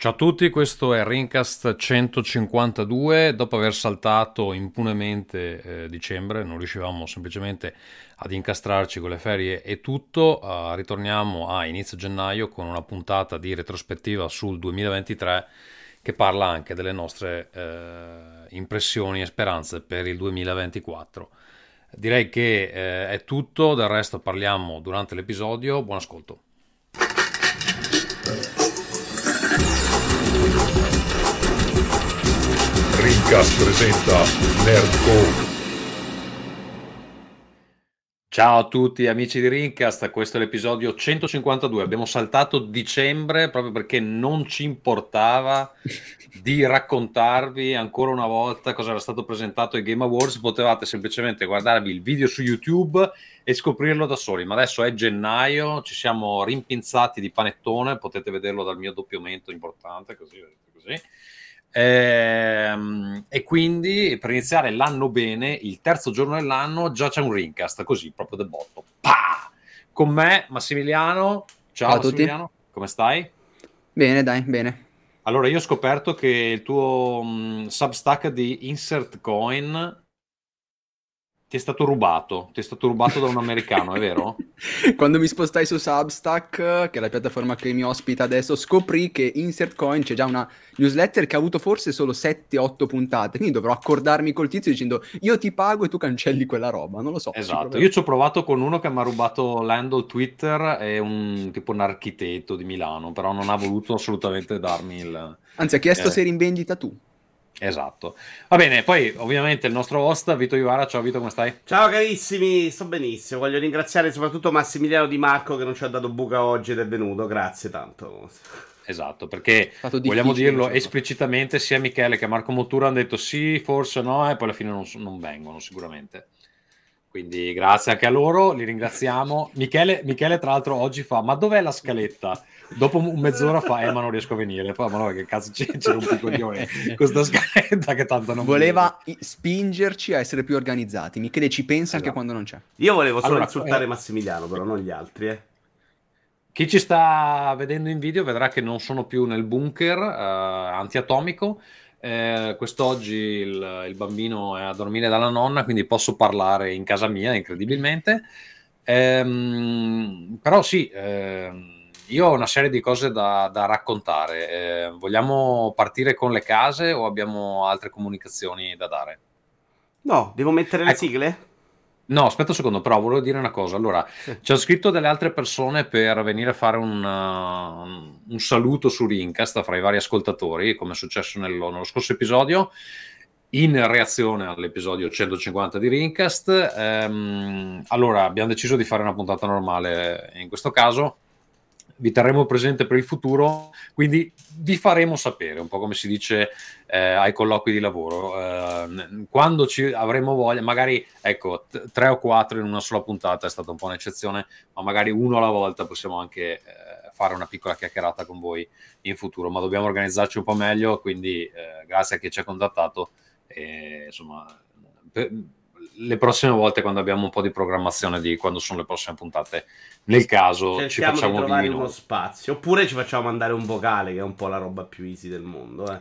Ciao a tutti, questo è Rincast 152. Dopo aver saltato impunemente eh, dicembre, non riuscivamo semplicemente ad incastrarci con le ferie e tutto, uh, ritorniamo a inizio gennaio con una puntata di retrospettiva sul 2023 che parla anche delle nostre eh, impressioni e speranze per il 2024. Direi che eh, è tutto, del resto parliamo durante l'episodio. Buon ascolto. Rincast presenta Nerdcore. Ciao a tutti amici di Rincast, questo è l'episodio 152. Abbiamo saltato dicembre proprio perché non ci importava di raccontarvi ancora una volta cosa era stato presentato ai Game Awards. Potevate semplicemente guardarvi il video su YouTube e scoprirlo da soli. Ma adesso è gennaio, ci siamo rimpinzati di panettone, potete vederlo dal mio doppiamento importante, così. così Ehm, e quindi per iniziare l'anno bene, il terzo giorno dell'anno, già c'è un ringcast così proprio del botto. Pah! Con me, Massimiliano. Ciao, Ciao Massimiliano, tutti. come stai? Bene, dai, bene. Allora, io ho scoperto che il tuo um, substack di Insert Coin ti è stato rubato, ti è stato rubato da un americano, è vero? Quando mi spostai su Substack, che è la piattaforma che mi ospita adesso, scoprì che Insert Coin c'è già una newsletter che ha avuto forse solo 7-8 puntate, quindi dovrò accordarmi col tizio dicendo io ti pago e tu cancelli quella roba, non lo so. Esatto, io ci ho provato con uno che mi ha rubato l'handle Twitter e un tipo un architetto di Milano, però non ha voluto assolutamente darmi il... Anzi, ha chiesto eh. se eri in vendita tu. Esatto. Va bene, poi ovviamente il nostro host Vito Ivara. Ciao Vito, come stai? Ciao carissimi, sto benissimo. Voglio ringraziare soprattutto Massimiliano Di Marco che non ci ha dato buca oggi ed è venuto. Grazie tanto. Esatto, perché vogliamo dirlo certo. esplicitamente, sia Michele che Marco Mottura hanno detto sì, forse no, e poi alla fine non, non vengono sicuramente. Quindi grazie anche a loro, li ringraziamo. Michele, Michele, tra l'altro, oggi fa: Ma dov'è la scaletta? Dopo mezz'ora fa: Eh, ma non riesco a venire. Poi, ma no, che cazzo c'è, c'è un piccolione questa scaletta che tanto non voleva viene. spingerci a essere più organizzati. Michele ci pensa esatto. anche quando non c'è. Io volevo solo allora, insultare eh... Massimiliano, però non gli altri, eh. Chi ci sta vedendo in video vedrà che non sono più nel bunker uh, antiatomico eh, quest'oggi il, il, bambino è a dormire dalla nonna, quindi posso parlare in casa mia, incredibilmente. Ehm, però sì, ehm, io ho una serie di cose da, da raccontare. Eh, vogliamo partire con le case o abbiamo altre comunicazioni da dare? No, devo mettere le ecco. sigle? No, aspetta un secondo, però volevo dire una cosa. Allora, sì. ci hanno scritto delle altre persone per venire a fare un, uh, un saluto su Rincast fra i vari ascoltatori, come è successo nello, nello scorso episodio, in reazione all'episodio 150 di Rincast. Um, allora, abbiamo deciso di fare una puntata normale in questo caso vi terremo presente per il futuro, quindi vi faremo sapere, un po' come si dice eh, ai colloqui di lavoro. Eh, quando ci avremo voglia, magari ecco, t- tre o quattro in una sola puntata è stata un po' un'eccezione, ma magari uno alla volta possiamo anche eh, fare una piccola chiacchierata con voi in futuro, ma dobbiamo organizzarci un po' meglio, quindi eh, grazie a chi ci ha contattato. E, insomma, per, le prossime volte quando abbiamo un po' di programmazione di quando sono le prossime puntate. Nel caso Cerchiamo ci facciamo di trovare uno spazio oppure ci facciamo mandare un vocale che è un po' la roba più easy del mondo eh.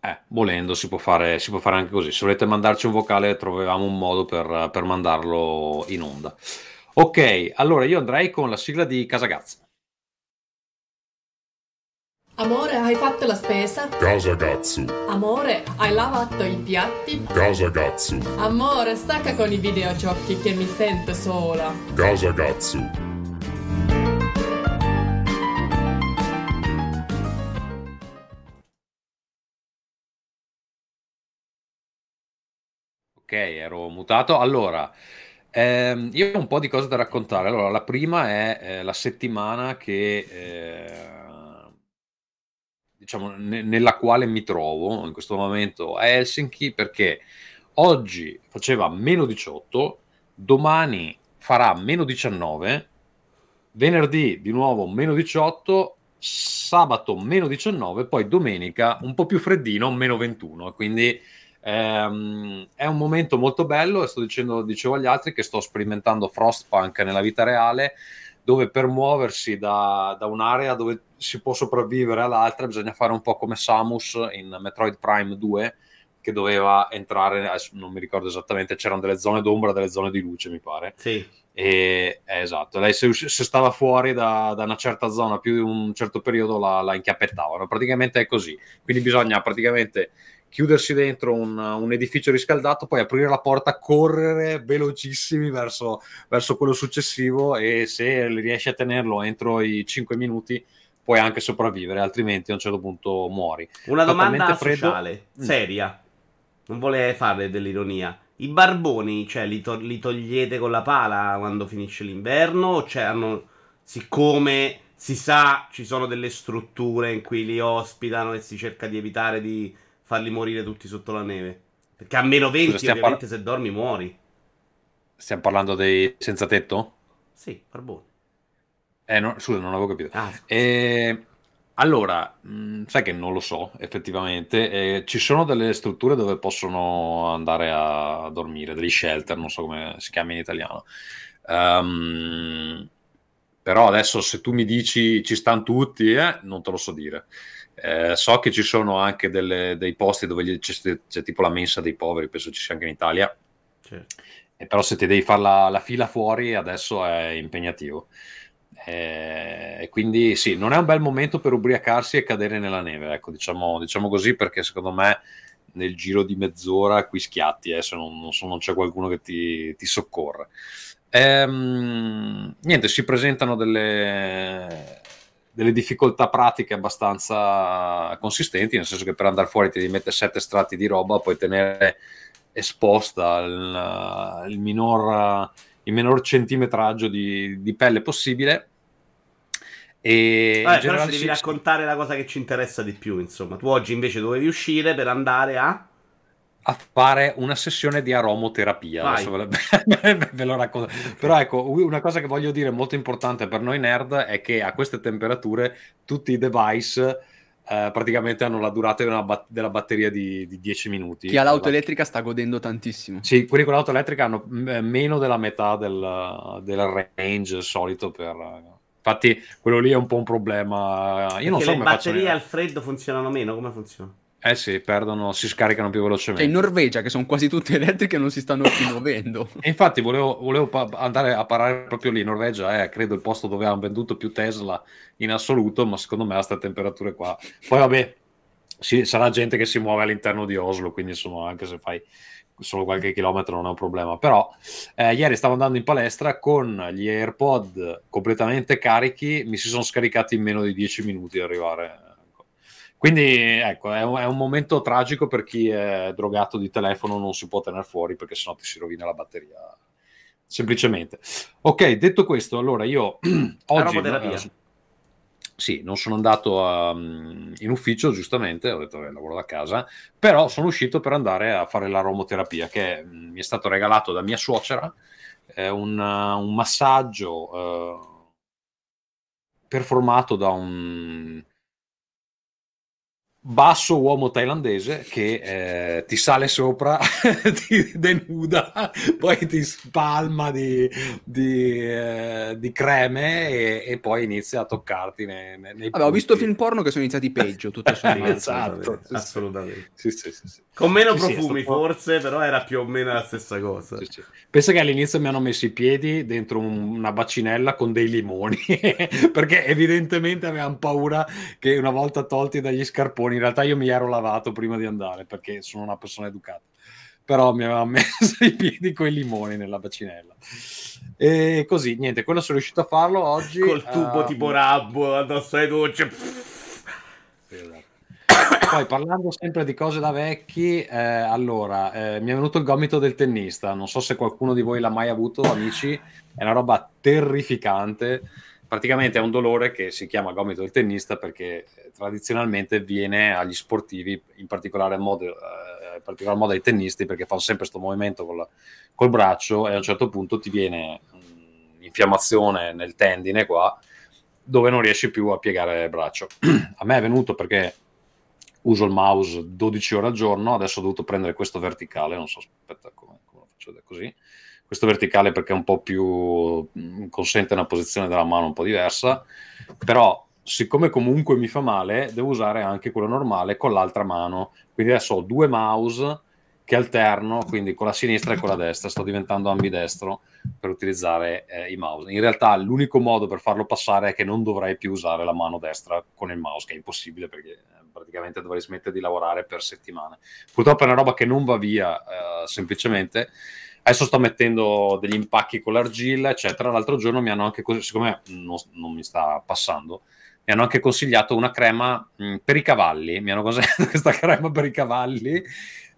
Eh, volendo si può, fare, si può fare anche così. Se volete mandarci un vocale troviamo un modo per, per mandarlo in onda. Ok allora io andrei con la sigla di Casagazza Amore, hai fatto la spesa? Casa Gatsu. Amore, hai lavato i piatti? Casa Gatsu. Amore, stacca con i videogiochi che mi sento sola. Casa Gatsu. Ok, ero mutato. Allora, ehm, io ho un po' di cose da raccontare. Allora, la prima è eh, la settimana che... Eh, diciamo, ne- nella quale mi trovo in questo momento a Helsinki perché oggi faceva meno 18, domani farà meno 19, venerdì di nuovo meno 18, sabato meno 19, poi domenica un po' più freddino, meno 21. Quindi ehm, è un momento molto bello sto dicendo, dicevo agli altri che sto sperimentando Frostpunk nella vita reale dove per muoversi da, da un'area dove si può sopravvivere all'altra bisogna fare un po' come Samus in Metroid Prime 2 che doveva entrare, non mi ricordo esattamente, c'erano delle zone d'ombra, delle zone di luce, mi pare. Sì. E, eh, esatto, lei se, se stava fuori da, da, una certa zona più di un certo periodo la, la inchiappettavano. Praticamente è così. Quindi bisogna praticamente chiudersi dentro un, un, edificio riscaldato, poi aprire la porta, correre velocissimi verso, verso quello successivo e se riesci a tenerlo entro i 5 minuti puoi anche sopravvivere, altrimenti a un certo punto muori. Una domanda sociale, mm. seria non vuole fare dell'ironia. I barboni, cioè, li, to- li, togliete con la pala quando finisce l'inverno? O cioè, hanno, siccome si sa, ci sono delle strutture in cui li ospitano e si cerca di evitare di farli morire tutti sotto la neve? Perché a meno 20, Scusa, ovviamente, par- se dormi muori. Stiamo parlando dei senza tetto? Sì, barboni. Eh, no, scusa, non avevo capito. Ah, eh, allora, mh, mm, sai che non lo so effettivamente, eh, ci sono delle strutture dove possono andare a dormire, degli shelter, non so come si chiama in italiano. Um, però adesso se tu mi dici ci stanno tutti, eh, non te lo so dire. Eh, so che ci sono anche delle, dei posti dove c'è, c'è, tipo la mensa dei poveri, penso ci sia anche in Italia. Certo. però se ti devi fare la, la fila fuori adesso è impegnativo. Eh, quindi sì, non è un bel momento per ubriacarsi e cadere nella neve, ecco, diciamo, diciamo così, perché secondo me nel giro di mezz'ora qui schiatti, eh, se non, non, so, non c'è qualcuno che ti, ti soccorre. Ehm, niente, si presentano delle, delle difficoltà pratiche abbastanza consistenti, nel senso che per andare fuori ti devi mettere sette strati di roba, puoi tenere esposta il, il, minor, il minor centimetraggio di, di pelle possibile e Vabbè, però ci devi si... raccontare la cosa che ci interessa di più, insomma. Tu oggi invece dovevi uscire per andare a... A fare una sessione di aromoterapia. Ve, ve, ve lo racconto. Però ecco, una cosa che voglio dire molto importante per noi nerd è che a queste temperature tutti i device... Eh, praticamente hanno la durata bat- della batteria di, di, 10 minuti. Chi ha l'auto elettrica sta godendo tantissimo. Sì, quelli con l'auto elettrica hanno m- meno della metà del, del range solito per, Infatti, quello lì è un po' un problema. Io Perché non so le batterie al freddo funzionano meno. Come funziona? Eh sì, perdono, si scaricano più velocemente. Cioè in Norvegia, che sono quasi tutte elettriche, non si stanno più muovendo. infatti, volevo, volevo pa- andare a parare proprio lì. In Norvegia è, credo, il posto dove hanno venduto più Tesla in assoluto, ma secondo me a queste temperature qua. Poi, vabbè, sì, sarà gente che si muove all'interno di Oslo, quindi insomma, anche se fai solo qualche chilometro non è un problema. Però eh, ieri stavo andando in palestra con gli AirPod completamente carichi, mi si sono scaricati in meno di 10 minuti ad arrivare. Quindi ecco, è un, è un, momento tragico per chi è drogato di telefono, non si può tenere fuori perché sennò ti si rovina la batteria. Semplicemente. Ok, detto questo, allora io oggi... Eh, sì, non sono andato a, mm, in ufficio, giustamente, ho detto che lavoro da casa, però sono uscito per andare a fare l'aromoterapia che mm, mi è stato regalato da mia suocera, è un, un massaggio eh, performato da un basso uomo thailandese che eh, ti sale sopra, ti denuda, poi ti spalma di, di, eh, di creme e, e, poi inizia a toccarti nei, nei Vabbè, ho visto film porno che sono iniziati peggio, tutto sommato. esatto, assolutamente. Sì, sì, sì, Con meno profumi forse, però era più o meno la stessa cosa. Pensa che all'inizio mi hanno messo i piedi dentro un, una bacinella con dei limoni, perché evidentemente avevano paura che una volta tolti dagli scarponi in realtà io mi ero lavato prima di andare perché sono una persona educata. Però mi aveva messo i piedi con i limoni nella bacinella. E così, niente, quello sono riuscito a farlo oggi. Col tubo uh, tipo Rabbo addosso ai docce. Esatto. Poi parlando sempre di cose da vecchi, eh, allora eh, mi è venuto il gomito del tennista. Non so se qualcuno di voi l'ha mai avuto, amici. È una roba terrificante praticamente è un dolore che si chiama gomito del tennista perché eh, tradizionalmente viene agli sportivi, in particolare modo, eh, in particolar modo ai tennisti, perché fanno sempre questo movimento col, col, braccio e a un certo punto ti viene un'infiammazione nel tendine qua, dove non riesci più a piegare il braccio. a me è venuto perché uso il mouse 12 ore al giorno, adesso ho dovuto prendere questo verticale, non so, aspetta come, come lo faccio così questo verticale perché è un po' più mh, consente una posizione della mano un po' diversa, però siccome comunque mi fa male, devo usare anche quello normale con l'altra mano. Quindi adesso ho due mouse che alterno, quindi con la sinistra e con la destra. Sto diventando ambidestro per utilizzare eh, i mouse. In realtà l'unico modo per farlo passare è che non dovrei più usare la mano destra con il mouse, che è impossibile perché eh, praticamente dovrei smettere di lavorare per settimane. Purtroppo è una roba che non va via eh, semplicemente. Adesso sto mettendo degli impacchi con l'argilla, eccetera. L'altro giorno mi hanno anche, siccome non, non mi sta passando, mi hanno anche consigliato una crema mh, per i cavalli. Mi hanno consigliato questa crema per i cavalli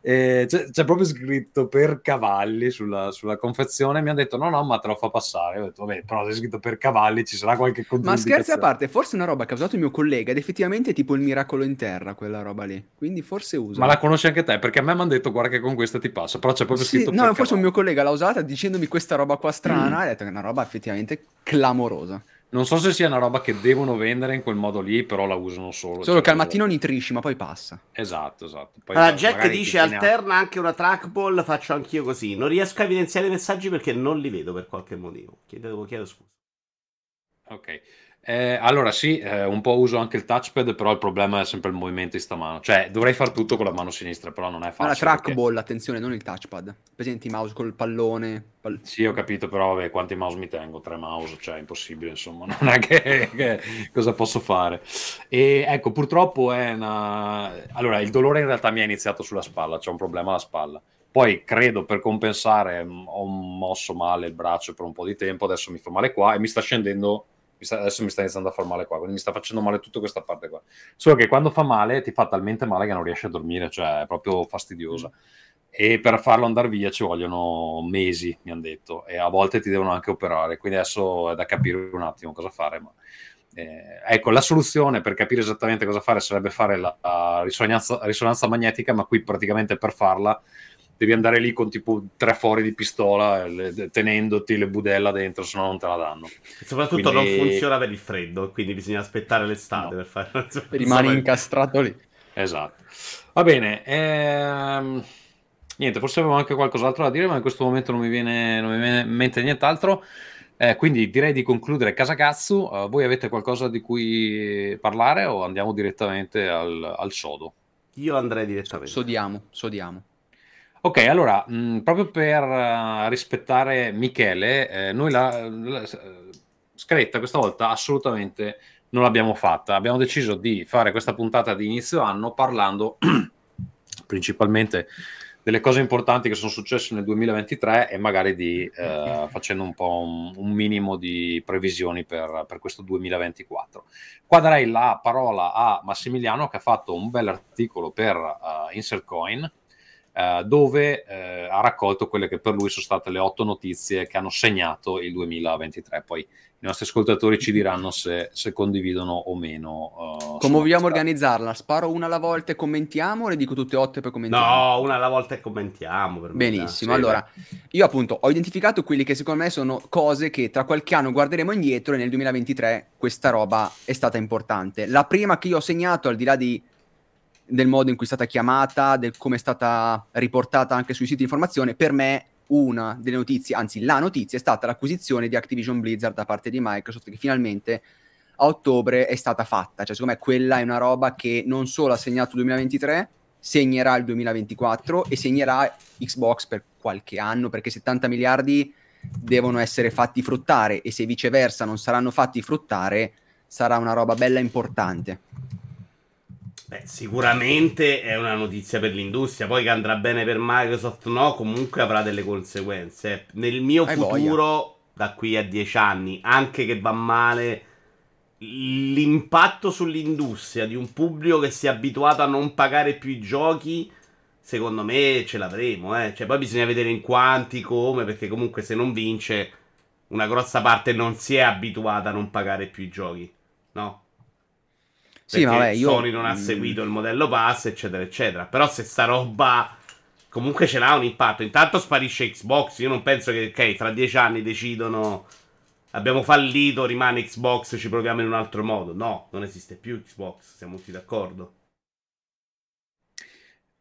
eh, c'è, c'è, proprio scritto per cavalli sulla, sulla, confezione. Mi hanno detto: no, no, ma te lo fa passare. Ho detto: vabbè, però c'è scritto per cavalli, ci sarà qualche Ma scherzi a parte, forse è una roba che ha usato il mio collega ed effettivamente è tipo il miracolo in terra, quella roba lì. Quindi forse usa. Ma la conosci anche te? Perché a me mi hanno detto: guarda che con questa ti passa. Però c'è proprio sì, scritto. No, forse cavalli. un mio collega l'ha usata dicendomi questa roba qua strana. Mm. E ha detto che è una roba effettivamente clamorosa. Non so se sia una roba che devono vendere in quel modo lì, però la usano solo. Solo cioè, che al mattino nitrisci, ma poi passa. Esatto, esatto. Poi allora, Jack dice alterna anche una trackball, faccio anch'io così. Non riesco a evidenziare i messaggi perché non li vedo per qualche motivo. Chiedo, chiedo scusa. Ok. Eh, allora sì, eh, un po' uso anche il touchpad, però il problema è sempre il movimento di sta mano. Cioè, dovrei fare tutto con la mano sinistra, però non è facile. Ma la trackball, perché... attenzione, non il touchpad. Presenti i mouse col pallone. Pal... Sì, ho capito, però vabbè, quanti mouse mi tengo? Tre mouse, cioè è impossibile, insomma, non è che, che cosa posso fare. E ecco, purtroppo è una... Allora, il dolore in realtà mi è iniziato sulla spalla, c'è un problema alla spalla. Poi credo per compensare ho mosso male il braccio per un po' di tempo, adesso mi fa male qua e mi sta scendendo mi sta, adesso mi sta iniziando a far male qua, quindi mi sta facendo male tutta questa parte qua. Solo che quando fa male ti fa talmente male che non riesci a dormire, cioè è proprio fastidiosa. E per farlo andare via ci vogliono mesi, mi hanno detto, e a volte ti devono anche operare, quindi adesso è da capire un attimo cosa fare. Ma... Eh, ecco, la soluzione per capire esattamente cosa fare sarebbe fare la, la risonanza, risonanza magnetica, ma qui praticamente per farla devi andare lì con tipo tre fori di pistola le, tenendoti le budella dentro se no non te la danno e soprattutto quindi... non funziona per il freddo quindi bisogna aspettare l'estate no. per fare rimani incastrato lì esatto va bene ehm... niente forse avevo anche qualcos'altro da dire ma in questo momento non mi viene, non mi viene in mente nient'altro eh, quindi direi di concludere Casacazzu. Uh, voi avete qualcosa di cui parlare o andiamo direttamente al, al sodo? Io andrei direttamente. Sodiamo, sodiamo. Ok, allora, mh, mm, proprio per uh, rispettare Michele, eh, noi la, la, scaletta questa volta assolutamente non l'abbiamo fatta. Abbiamo deciso di fare questa puntata di inizio anno parlando principalmente delle cose importanti che sono successe nel 2023 e magari di, eh, facendo un po' un, un, minimo di previsioni per, per, questo 2024. Qua darei la parola a Massimiliano che ha fatto un bel articolo per uh, Insert Coin eh, dove eh, ha raccolto quelle che per lui sono state le otto notizie che hanno segnato il 2023. Poi i nostri ascoltatori ci diranno se, se condividono o meno. Uh, Come vogliamo organizzarla? Sparo una alla volta e commentiamo o le dico tutte e otto e poi commentiamo? No, una alla volta e commentiamo. Benissimo, sì, allora io appunto ho identificato quelli che secondo me sono cose che tra qualche anno guarderemo indietro e nel 2023 questa roba è stata importante. La prima che io ho segnato, al di là di del modo in cui è stata chiamata, del come è stata riportata anche sui siti di informazione, per me una delle notizie, anzi la notizia è stata l'acquisizione di Activision Blizzard da parte di Microsoft che finalmente a ottobre è stata fatta. Cioè, secondo me quella è una roba che non solo ha segnato il 2023, segnerà il 2024 e segnerà Xbox per qualche anno, perché 70 miliardi devono essere fatti fruttare e se viceversa non saranno fatti fruttare sarà una roba bella importante. Beh, sicuramente è una notizia per l'industria, poi che andrà bene per Microsoft no, comunque avrà delle conseguenze. Nel mio Hai futuro, voglia. da qui a dieci anni, anche che va male, l'impatto sull'industria di un pubblico che si è abituato a non pagare più i giochi, secondo me ce l'avremo. Eh. Cioè, poi bisogna vedere in quanti, come, perché comunque se non vince, una grossa parte non si è abituata a non pagare più i giochi, no? Sì, vabbè, io... Sony non ha mm. seguito il modello pass, eccetera, eccetera. Però se sta roba comunque ce l'ha un impatto. Intanto sparisce Xbox. Io non penso che, ok, tra dieci anni decidono abbiamo fallito, rimane Xbox, ci proviamo in un altro modo. No, non esiste più Xbox, siamo tutti d'accordo.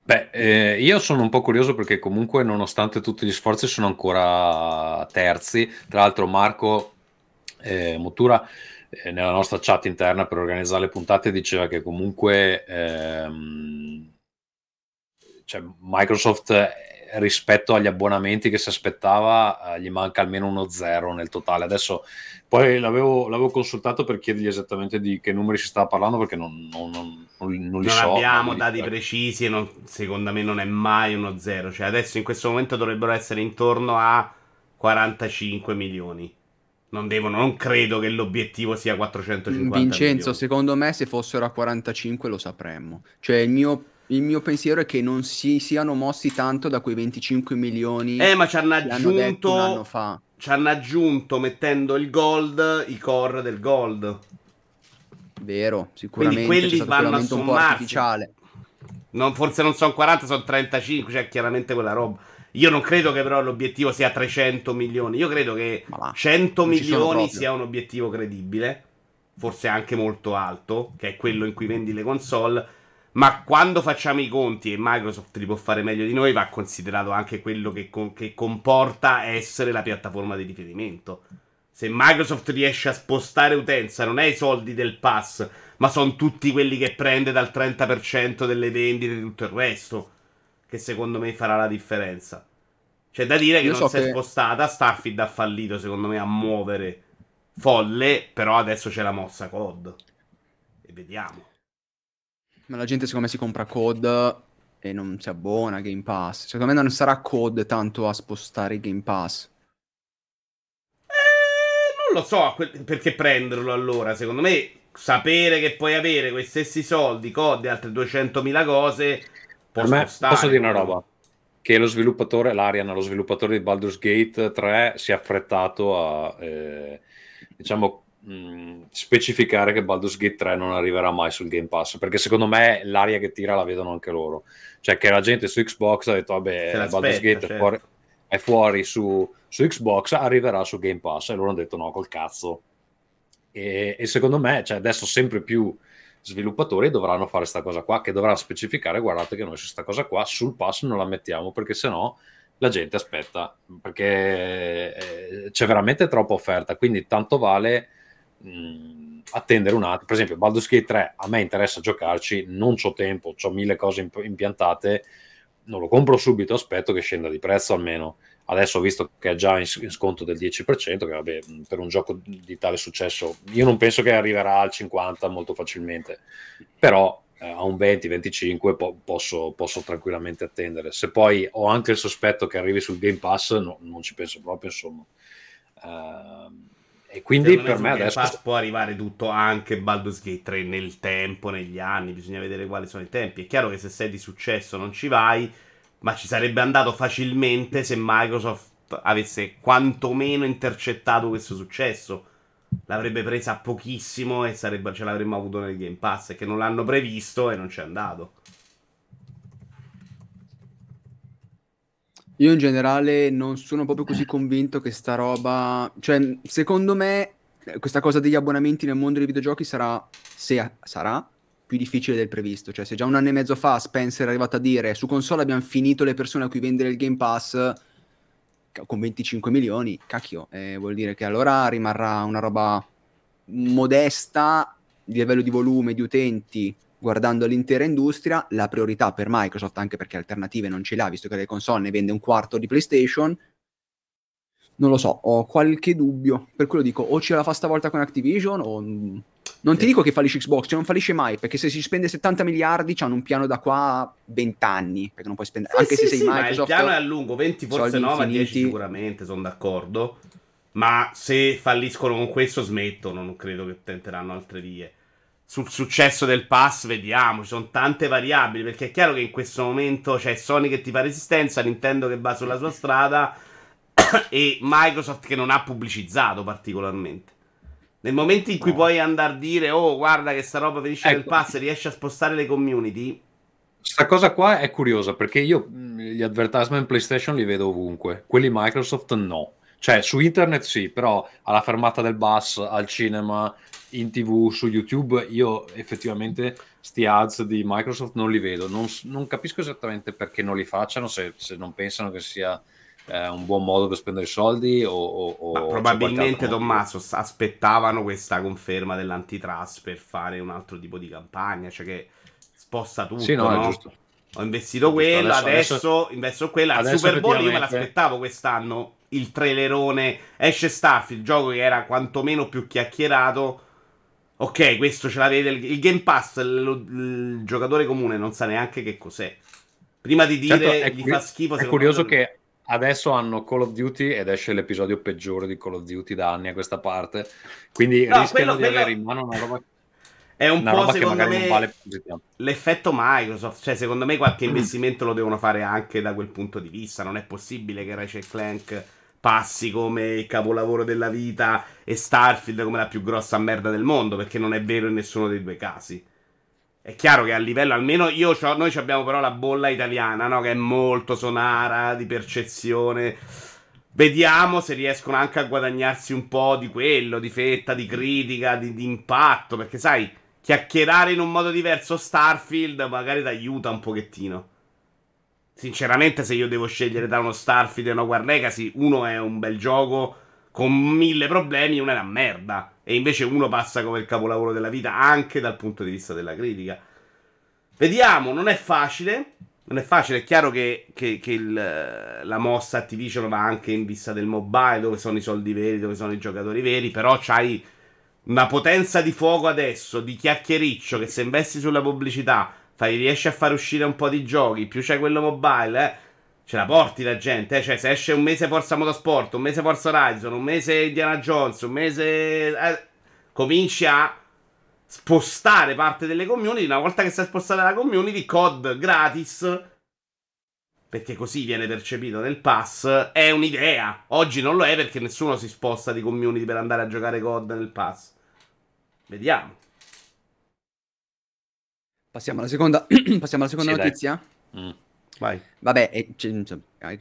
Beh, eh, io sono un po' curioso perché comunque nonostante tutti gli sforzi sono ancora terzi. Tra l'altro Marco eh, Motura eh, nella nostra chat interna per organizzare le puntate diceva che comunque ehm, cioè Microsoft eh, rispetto agli abbonamenti che si aspettava eh, gli manca almeno uno zero nel totale. Adesso poi l'avevo, l'avevo, consultato per chiedergli esattamente di che numeri si stava parlando perché non, non, non, non li so. Non abbiamo dati precisi e non, secondo me non è mai uno zero. Cioè adesso in questo momento dovrebbero essere intorno a 45 milioni. Non devono, non credo che l'obiettivo sia 450 Vincenzo, milioni. secondo me se fossero a 45 lo sapremmo. Cioè il mio il mio pensiero è che non si siano mossi tanto da quei 25 milioni. Eh, ma ci hanno aggiunto. un anno fa ci hanno aggiunto mettendo il gold i core del gold. Vero, sicuramente. Quindi quelli vanno a sommarsi. Non, forse non sono 40, sono 35, cioè chiaramente quella roba. Io non credo che però l'obiettivo sia 300 milioni. Io credo che 100 milioni sia un obiettivo credibile, forse anche molto alto, che è quello in cui vendi le console. Ma quando facciamo i conti, e Microsoft li può fare meglio di noi, va considerato anche quello che, che comporta essere la piattaforma di riferimento. Se Microsoft riesce a spostare utenza, non è i soldi del pass, ma sono tutti quelli che prende dal 30% delle vendite e tutto il resto, che secondo me farà la differenza. C'è da dire che Io non so si è spostata, Starfield ha fallito secondo me a muovere folle, però adesso c'è la mossa COD. E vediamo. Ma la gente secondo me si compra code e non si abbona a Game Pass. Secondo me non sarà code tanto a spostare Game Pass. Eh, non lo so perché prenderlo allora. Secondo me sapere che puoi avere quei stessi soldi, code e altre 200.000 cose può me, spostare. Posso dire una roba? Che lo sviluppatore, l'Arian, lo sviluppatore di Baldur's Gate 3 si è affrettato a... Eh, diciamo specificare che Baldur's Gate 3 non arriverà mai sul Game Pass perché secondo me l'aria che tira la vedono anche loro. Cioè che la gente su Xbox ha detto vabbè Baldur's Gate certo. è fuori, è fuori su, su, Xbox arriverà su Game Pass. E loro hanno detto no col cazzo. E, e secondo me cioè, adesso sempre più sviluppatori dovranno fare questa cosa qua che dovranno specificare guardate che noi su questa cosa qua sul pass non la mettiamo perché sennò la gente aspetta perché eh, c'è veramente troppa offerta quindi tanto vale mh, attendere un attimo. Per esempio, Baldur's Gate 3 a me interessa giocarci, non ho tempo, ho mille cose imp- impiantate, non lo compro subito, aspetto che scenda di prezzo almeno. Adesso ho visto che è già in, sconto del 10%, che vabbè, per un gioco di tale successo, io non penso che arriverà al 50% molto facilmente, però eh, a un 20-25 po- posso, posso, tranquillamente attendere. Se poi ho anche il sospetto che arrivi sul Game Pass, no, non ci penso proprio, insomma. Uh, e quindi per me, me adesso Pass può arrivare tutto anche Baldur's Gate 3 nel tempo, negli anni, bisogna vedere quali sono i tempi. È chiaro che se sei di successo non ci vai, ma ci sarebbe andato facilmente se Microsoft avesse quantomeno intercettato questo successo. L'avrebbe presa pochissimo e sarebbe, ce l'avremmo avuto nel Game Pass, che non l'hanno previsto e non c'è andato. Io in generale non sono proprio così convinto che sta roba... Cioè, secondo me, questa cosa degli abbonamenti nel mondo dei videogiochi sarà, se sarà, più difficile del previsto. Cioè, se già un anno e mezzo fa Spencer è arrivato a dire su console abbiamo finito le persone a cui vendere il Game Pass con 25 milioni, cacchio, eh, vuol dire che allora rimarrà una roba modesta di livello di volume, di utenti, guardando l'intera industria, la priorità per Microsoft, anche perché alternative non ce l'ha, visto che le console ne vende un quarto di PlayStation, non lo so, ho qualche dubbio. Per quello dico, o ce la fa stavolta con Activision, o... Non ti dico che fallisce Xbox, cioè non fallisce mai, perché se si spende 70 miliardi hanno un piano da qua a 20 anni, perché non puoi spendere... Sì, anche sì, se sei sì, Microsoft... il piano è a lungo, 20 forse no, ma 10 sicuramente, sono d'accordo. Ma se falliscono con questo smettono, non credo che tenteranno altre vie sul successo del pass vediamo, ci sono tante variabili, perché è chiaro che in questo momento c'è Sony che ti fa resistenza, Nintendo che va sulla sua strada e Microsoft che non ha pubblicizzato particolarmente. Nel momento in cui no. puoi andare a dire "Oh, guarda che sta roba finisce ecco. nel pass, riesci a spostare le community", Questa cosa qua è curiosa perché io gli advertisement PlayStation li vedo ovunque, quelli Microsoft no. Cioè, su internet sì, però alla fermata del bus, al cinema, in tv, su YouTube, io effettivamente sti ads di Microsoft non li vedo. Non, non capisco esattamente perché non li facciano, se, se non pensano che sia eh, un buon modo per spendere soldi o, o- o probabilmente. Tommaso aspettavano questa conferma dell'antitrust per fare un altro tipo di campagna, cioè che sposta tutto, Sì, no, no? è giusto. Ho investito quello, adesso- adesso, adesso- investo quello. Al adesso Super Bowl io me l'aspettavo quest'anno. Il trailerone esce Starfield, gioco che era quantomeno più chiacchierato. Ok, questo ce l'avete. Il il Game Pass, il, il giocatore comune non sa neanche che cos'è. Prima di dire Certo, è, gli fa schifo. è curioso me- che adesso hanno Call of Duty ed esce l'episodio peggiore di Call of Duty da anni a questa parte. Quindi No, rischiano quello- di quello- avere in mano una roba, è un po' secondo me vale l'effetto Microsoft. Cioè, secondo me qualche investimento lo devono fare anche da quel punto di vista. Non è possibile che Ratchet Clank passi come il capolavoro della vita e Starfield come la più grossa merda del mondo, perché non è vero in nessuno dei due casi. È chiaro che a livello, almeno io c'ho- noi abbiamo però la bolla italiana, no? Che è molto sonara, di percezione. Vediamo se riescono anche a guadagnarsi un po' di quello, di fetta, di critica, di, di impatto, perché sai, chiacchierare in un modo diverso Starfield magari ti aiuta un pochettino. Sinceramente, se io devo scegliere tra uno Starfield e uno War Legacy, uno è un bel gioco con mille problemi, uno è una merda. E invece uno passa come il capolavoro della vita anche dal punto di vista della critica. Vediamo, non è facile. Non è facile, è chiaro che, che- che il- la mossa Activision va anche in vista del mobile, dove sono i soldi veri, dove sono i giocatori veri, però c'hai una potenza di fuoco adesso, di chiacchiericcio, che se investi sulla pubblicità, fai, riesci a far uscire un po' di giochi, più c'è quello mobile, eh, ce la porti la gente, eh, cioè se esce un mese Forza Motorsport, un mese Forza Horizon, un mese Indiana Jones, un mese... eh, cominci a spostare parte delle community, una volta che sei spostata la community, COD gratis, perché così viene percepito nel pass, è un'idea. Oggi non lo è perché nessuno si sposta di community per andare a giocare COD nel pass. Vediamo. Passiamo alla seconda, passiamo alla seconda Sì, dai. notizia. Mm. Vai. Vabbè, eh,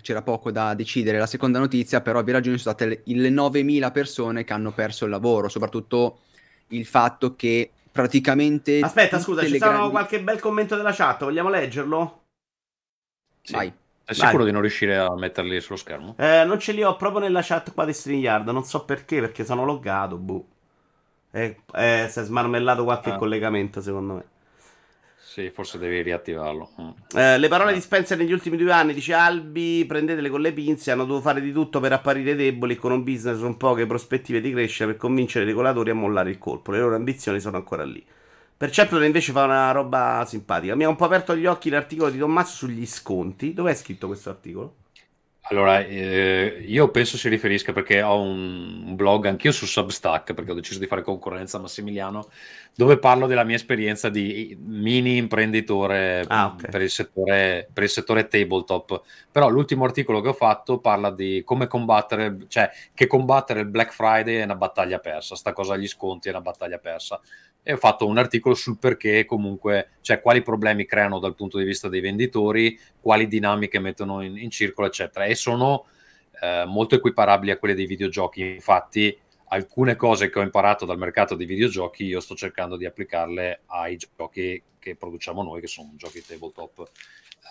c'era poco da decidere. La seconda notizia, però, vi ragioni sono state le, le 9.000 persone che hanno perso il lavoro, soprattutto il fatto che praticamente... Aspetta, scusa, ci grandi- qualche bel commento della chat, vogliamo leggerlo? Sì. Vai. Sei sicuro Vai. di non riuscire a metterli sullo schermo? Eh, non ce li ho proprio nella chat qua di StreamYard, non so perché, perché sono loggato, boh. Eh, eh, si è smarmellato qualche Ah. collegamento, secondo me. Sì, forse devi riattivarlo. Mm. Eh, le parole di Spencer negli ultimi due anni, dice Albi, prendetele con le pinze, hanno dovuto fare di tutto per apparire deboli con un business con poche prospettive di crescita per convincere i regolatori a mollare il colpo. Le loro ambizioni sono ancora lì. Perceptor invece fa una roba simpatica. Mi ha un po' aperto gli occhi l'articolo di Tommaso sugli sconti. Dov'è scritto questo articolo? Allora, eh, io penso si riferisca perché ho un, un blog anch'io su Substack, perché ho deciso di fare concorrenza a Massimiliano, dove parlo della mia esperienza di mini imprenditore Ah, ok. per, il settore, per il settore tabletop. Però l'ultimo articolo che ho fatto parla di come combattere, cioè che combattere il Black Friday è una battaglia persa, sta cosa agli sconti è una battaglia persa. E ho fatto un articolo sul perché comunque, cioè quali problemi creano dal punto di vista dei venditori, quali dinamiche mettono in, in circolo, eccetera. E sono eh, molto equiparabili a quelle dei videogiochi. Infatti, alcune cose che ho imparato dal mercato dei videogiochi, io sto cercando di applicarle ai giochi che produciamo noi, che sono giochi tabletop.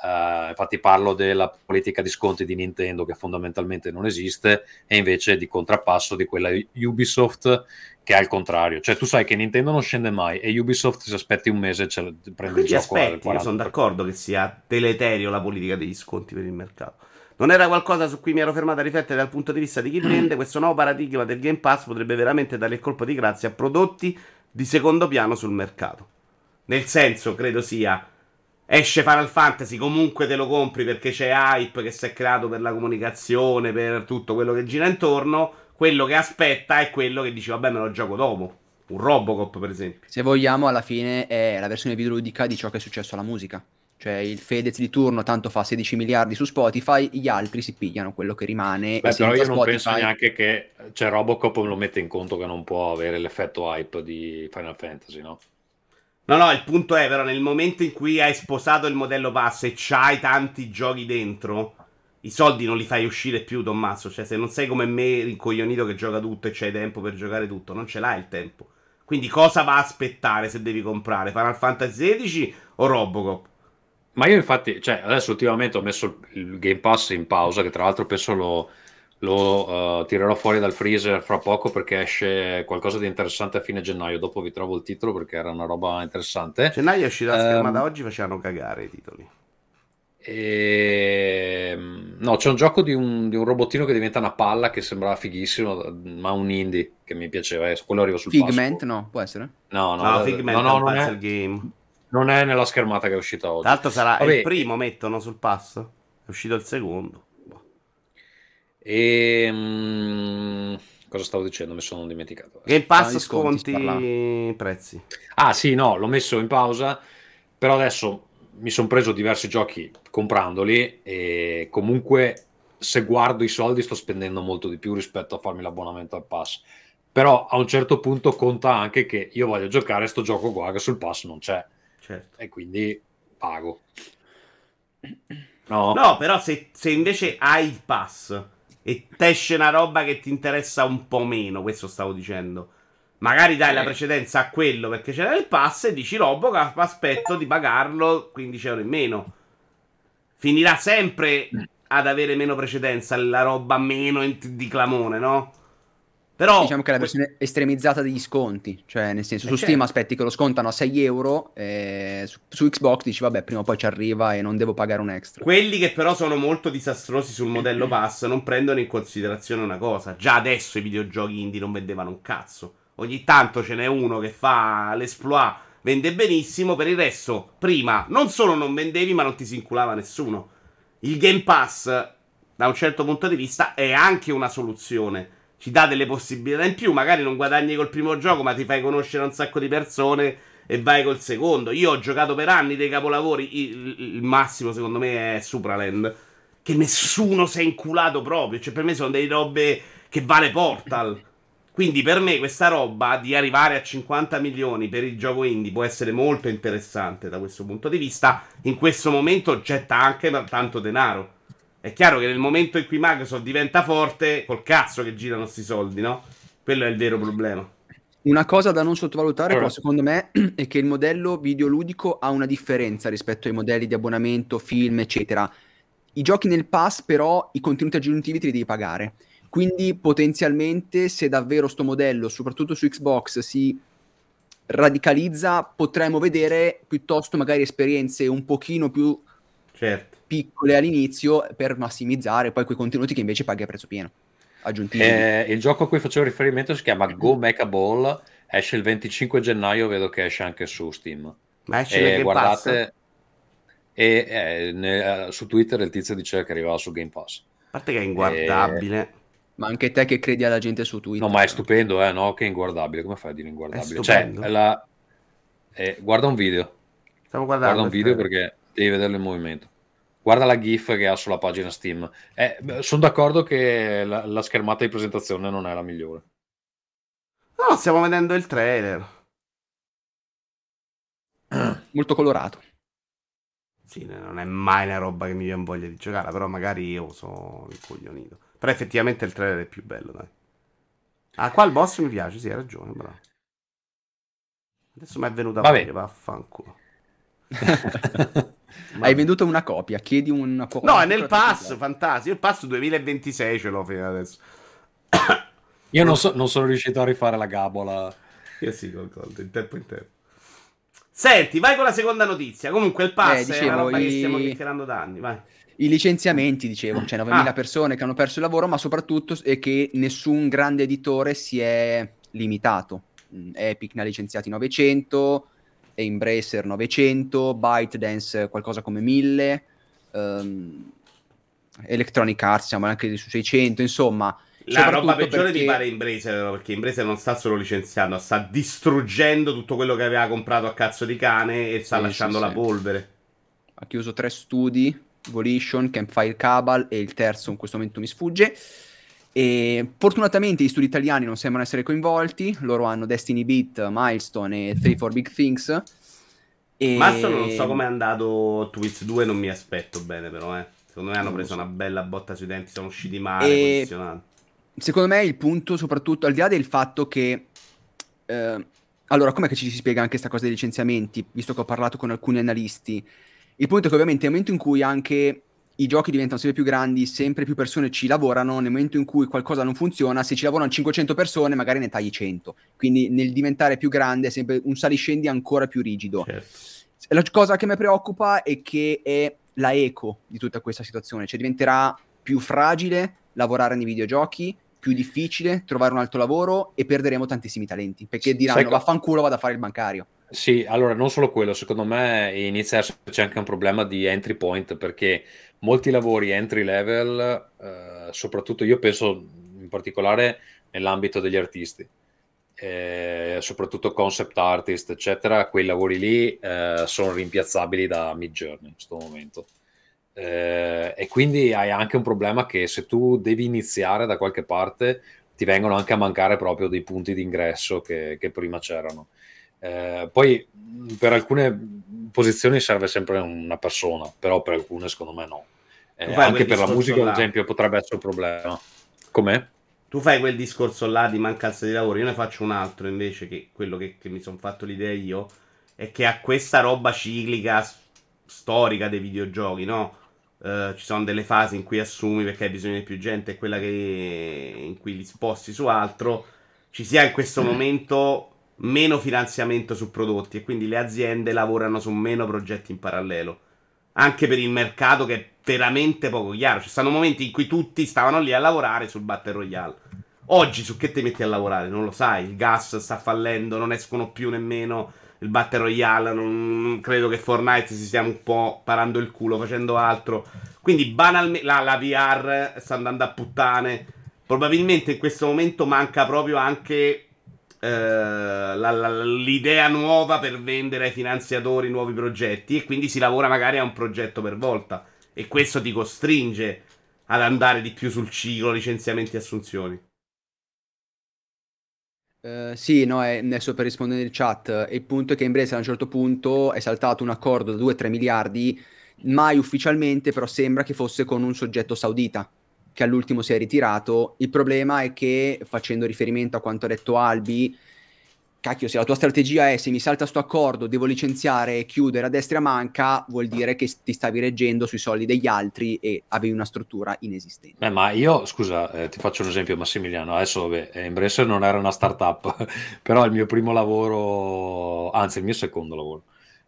Eh, infatti, parlo della politica di sconti di Nintendo, che fondamentalmente non esiste, e invece di contrappasso di quella Ubisoft che è al contrario. Cioè, tu sai che Nintendo non scende mai e Ubisoft, se aspetti un mese, ce l- prende il gioco aspetti, io sono 40%. d'accordo che sia deleterio la politica degli sconti per il mercato. Non era qualcosa su cui mi ero fermato a riflettere dal punto di vista di chi vende. Questo nuovo paradigma del Game Pass potrebbe veramente dare il colpo di grazia a prodotti di secondo piano sul mercato. Nel senso, credo sia. Esce Final Fantasy, comunque te lo compri perché c'è hype che si è creato per la comunicazione, per tutto quello che gira intorno. Quello che aspetta è quello che dici, vabbè, me lo gioco dopo. Un Robocop, per esempio. Se vogliamo, alla fine è la versione videoludica di ciò che è successo alla musica. Cioè il Fedez di turno tanto fa 16 miliardi su Spotify, gli altri si pigliano quello che rimane. Beh, e però io non penso Spotify- neanche che cioè, Robocop lo mette in conto che non può avere l'effetto hype di Final Fantasy, no? No, no, il punto è però nel momento in cui hai sposato il modello pass e c'hai tanti giochi dentro, i soldi non li fai uscire più, Tommaso. Cioè, se non sei come me, rincoglionito che gioca tutto e c'hai tempo per giocare tutto, non ce l'hai il tempo. Quindi cosa va a aspettare se devi comprare? Final Fantasy XVI o Robocop? Ma io infatti, cioè, adesso ultimamente ho messo il Game Pass in pausa, che tra l'altro penso lo, lo uh, tirerò fuori dal freezer fra poco perché esce qualcosa di interessante a fine gennaio. Dopo vi trovo il titolo perché era una roba interessante. Gennaio è uscita la schermata um, oggi, facevano cagare i titoli. E... Ehm, no, c'è un gioco di un, di un, robottino che diventa una palla che sembrava fighissimo, ma un indie che mi piaceva. Eh, quello arriva sul Figment, passo. no, può essere? No, no, no Figment no, no, non è, game. non è nella schermata che è uscita oggi. Tra l'altro sarà Vabbè, il primo, mettono sul passo. È uscito il secondo. E ehm, cosa stavo dicendo? Mi sono dimenticato. Game Pass sconti prezzi. Ah, sì, no, l'ho messo in pausa. Però adesso mi sono preso diversi giochi comprandoli e comunque se guardo i soldi sto spendendo molto di più rispetto a farmi l'abbonamento al pass. Però a un certo punto conta anche che io voglio giocare sto gioco qua che sul pass non c'è. Certo. E quindi pago. No, no però se, se invece hai il pass e esce una roba che ti interessa un po' meno, questo stavo dicendo Magari dai la precedenza a quello perché c'era il pass e dici Robocop aspetto di pagarlo 15 euro in meno. Finirà sempre ad avere meno precedenza la roba meno di clamone, no? Però diciamo che è la versione estremizzata degli sconti, cioè nel senso eh su certo. Steam aspetti che lo scontano a 6 euro, su, su, Xbox dici vabbè prima o poi ci arriva e non devo pagare un extra. Quelli che però sono molto disastrosi sul modello pass non prendono in considerazione una cosa, già adesso i videogiochi indie non vendevano un cazzo ogni tanto ce n'è uno che fa l'esploit, vende benissimo, per il resto, prima non solo non vendevi, ma non ti si inculava nessuno. Il Game Pass, da un certo punto di vista, è anche una soluzione. Ci dà delle possibilità in più, magari non guadagni col primo gioco, ma ti fai conoscere un sacco di persone e vai col secondo. Io ho giocato per anni dei capolavori, il, massimo secondo me è Supraland, che nessuno si è inculato proprio, cioè per me sono delle robe che vale Portal. Quindi per me questa roba di arrivare a 50 milioni per il gioco indie può essere molto interessante da questo punto di vista. In questo momento getta anche tanto denaro. È chiaro che nel momento in cui Microsoft diventa forte, col cazzo che girano questi soldi, no? Quello è il vero problema. Una cosa da non sottovalutare, allora. però, secondo me, è che il modello videoludico ha una differenza rispetto ai modelli di abbonamento, film, eccetera. I giochi nel pass, però, i contenuti aggiuntivi te li devi pagare. Quindi potenzialmente se davvero sto modello, soprattutto su Xbox, si radicalizza, potremmo vedere piuttosto magari esperienze un pochino più certo. piccole all'inizio per massimizzare poi quei contenuti che invece paghi a prezzo pieno. Aggiuntivi. Eh, il gioco a cui facevo riferimento si chiama Go Make a Ball, esce il 25 gennaio, vedo che esce anche su Steam. Ma esce e guardate e eh, ne, su Twitter il tizio diceva che arrivava su Game Pass. A parte che è inguardabile. E ma anche te che credi alla gente su Twitter. No, ma è stupendo, eh, no? Che è inguardabile. Come fai a dire inguardabile? È cioè, la... eh, guarda un video. Stiamo guardando. Guarda un video perché devi vederlo in movimento. Guarda la GIF che ha sulla pagina Steam. Eh, sono d'accordo che la, la, schermata di presentazione non è la migliore. No, stiamo vedendo il trailer. Molto colorato. Sì, non è mai una roba che mi viene voglia di giocare, però magari io sono incoglionito. Però effettivamente il trailer è più bello, dai. Ah, qua il boss mi piace, sì, hai ragione, bravo. Adesso mi è venuta Vabbè. voglia, vaffanculo. Hai venduto una copia, chiedi una copia. No, è nel pass, fantastico. Il pass 2026 ce l'ho fino adesso. Io non, so, non, sono riuscito a rifare la gabola. Io sì, col conto, in tempo in tempo. Senti, vai con la seconda notizia. Comunque il pass eh, dicevo, è una roba i... che stiamo chiacchierando da anni, vai i licenziamenti, dicevo, c'è cioè 9.000 ah. persone che hanno perso il lavoro, ma soprattutto è che nessun grande editore si è limitato. Mm, Epic ne ha licenziati 900, Embracer 900, ByteDance qualcosa come 1000, um, ehm, Electronic Arts siamo anche su 600, insomma... La roba peggiore perché... di fare Embracer, perché Embracer non sta solo licenziando, sta distruggendo tutto quello che aveva comprato a cazzo di cane e sta sì, lasciando sì, la sì. polvere. Ha chiuso tre studi, Volition, Campfire Cabal e il terzo in questo momento mi sfugge. E fortunatamente gli studi italiani non sembrano essere coinvolti, loro hanno Destiny Beat, Milestone e 3 for Big Things. E... Milestone non so come è andato Twitch 2, non mi aspetto bene però, eh. Secondo me hanno preso so. una bella botta sui denti, sono usciti male, e... Secondo me il punto soprattutto, al di là del fatto che... Eh, allora, com'è che ci si spiega anche questa cosa dei licenziamenti, visto che ho parlato con alcuni analisti? Il punto è che ovviamente nel momento in cui anche i giochi diventano sempre più grandi, sempre più persone ci lavorano, nel momento in cui qualcosa non funziona, se ci lavorano 500 persone magari ne tagli 100. Quindi nel diventare più grande è sempre un saliscendi ancora più rigido. Certo. La cosa che mi preoccupa è che è la eco di tutta questa situazione, cioè diventerà più fragile lavorare nei videogiochi, più difficile trovare un altro lavoro e perderemo tantissimi talenti, perché diranno Sai vaffanculo vado a fare il bancario. Sì, allora non solo quello, secondo me inizia a esserci anche un problema di entry point perché molti lavori entry level, eh, soprattutto io penso in particolare nell'ambito degli artisti, eh, soprattutto concept artist, eccetera, quei lavori lì eh, sono rimpiazzabili da mid journey in questo momento. Eh, e quindi hai anche un problema che se tu devi iniziare da qualche parte ti vengono anche a mancare proprio dei punti di ingresso che, che prima c'erano. Eh, poi per alcune posizioni serve sempre una persona, però per alcune secondo me no. Eh, anche per la musica, ad esempio, potrebbe essere un problema. Com'è? Tu fai quel discorso là di mancanza di lavoro, io ne faccio un altro invece, che quello che, che mi sono fatto l'idea io, è che a questa roba ciclica, s- storica dei videogiochi, no? Eh, ci sono delle fasi in cui assumi perché hai bisogno di più gente e quella che, in cui li sposti su altro, ci sia in questo momento meno finanziamento su prodotti e quindi le aziende lavorano su meno progetti in parallelo. Anche per il mercato che è veramente poco chiaro. Ci stanno momenti in cui tutti stavano lì a lavorare sul Battle Royale. Oggi su che ti metti a lavorare? Non lo sai. Il gas sta fallendo, non escono più nemmeno il Battle Royale. Non, credo che Fortnite si stia un po' parando il culo facendo altro. Quindi banalmente la, la VR sta andando a puttane. Probabilmente in questo momento manca proprio anche la- la- l'idea nuova per vendere ai finanziatori nuovi progetti e quindi si lavora magari a un progetto per volta e questo ti costringe ad andare di più sul ciclo licenziamenti e assunzioni. Eh, sì, no, è- adesso per rispondere nel chat, eh, il punto è che in Brescia a un certo punto è saltato un accordo da 2-3 miliardi, mai ufficialmente, però sembra che fosse con un soggetto saudita, che all'ultimo si è ritirato. Il problema è che, facendo riferimento a quanto ha detto Albi, cacchio, se la tua strategia è se mi salta sto accordo, devo licenziare e chiudere a destra manca, vuol dire che ti stavi reggendo sui soldi degli altri e avevi una struttura inesistente. Eh, ma io, scusa, eh, ti faccio un esempio, Massimiliano. Adesso, vabbè, Embracer non era una startup, però il mio primo lavoro, anzi, il mio secondo lavoro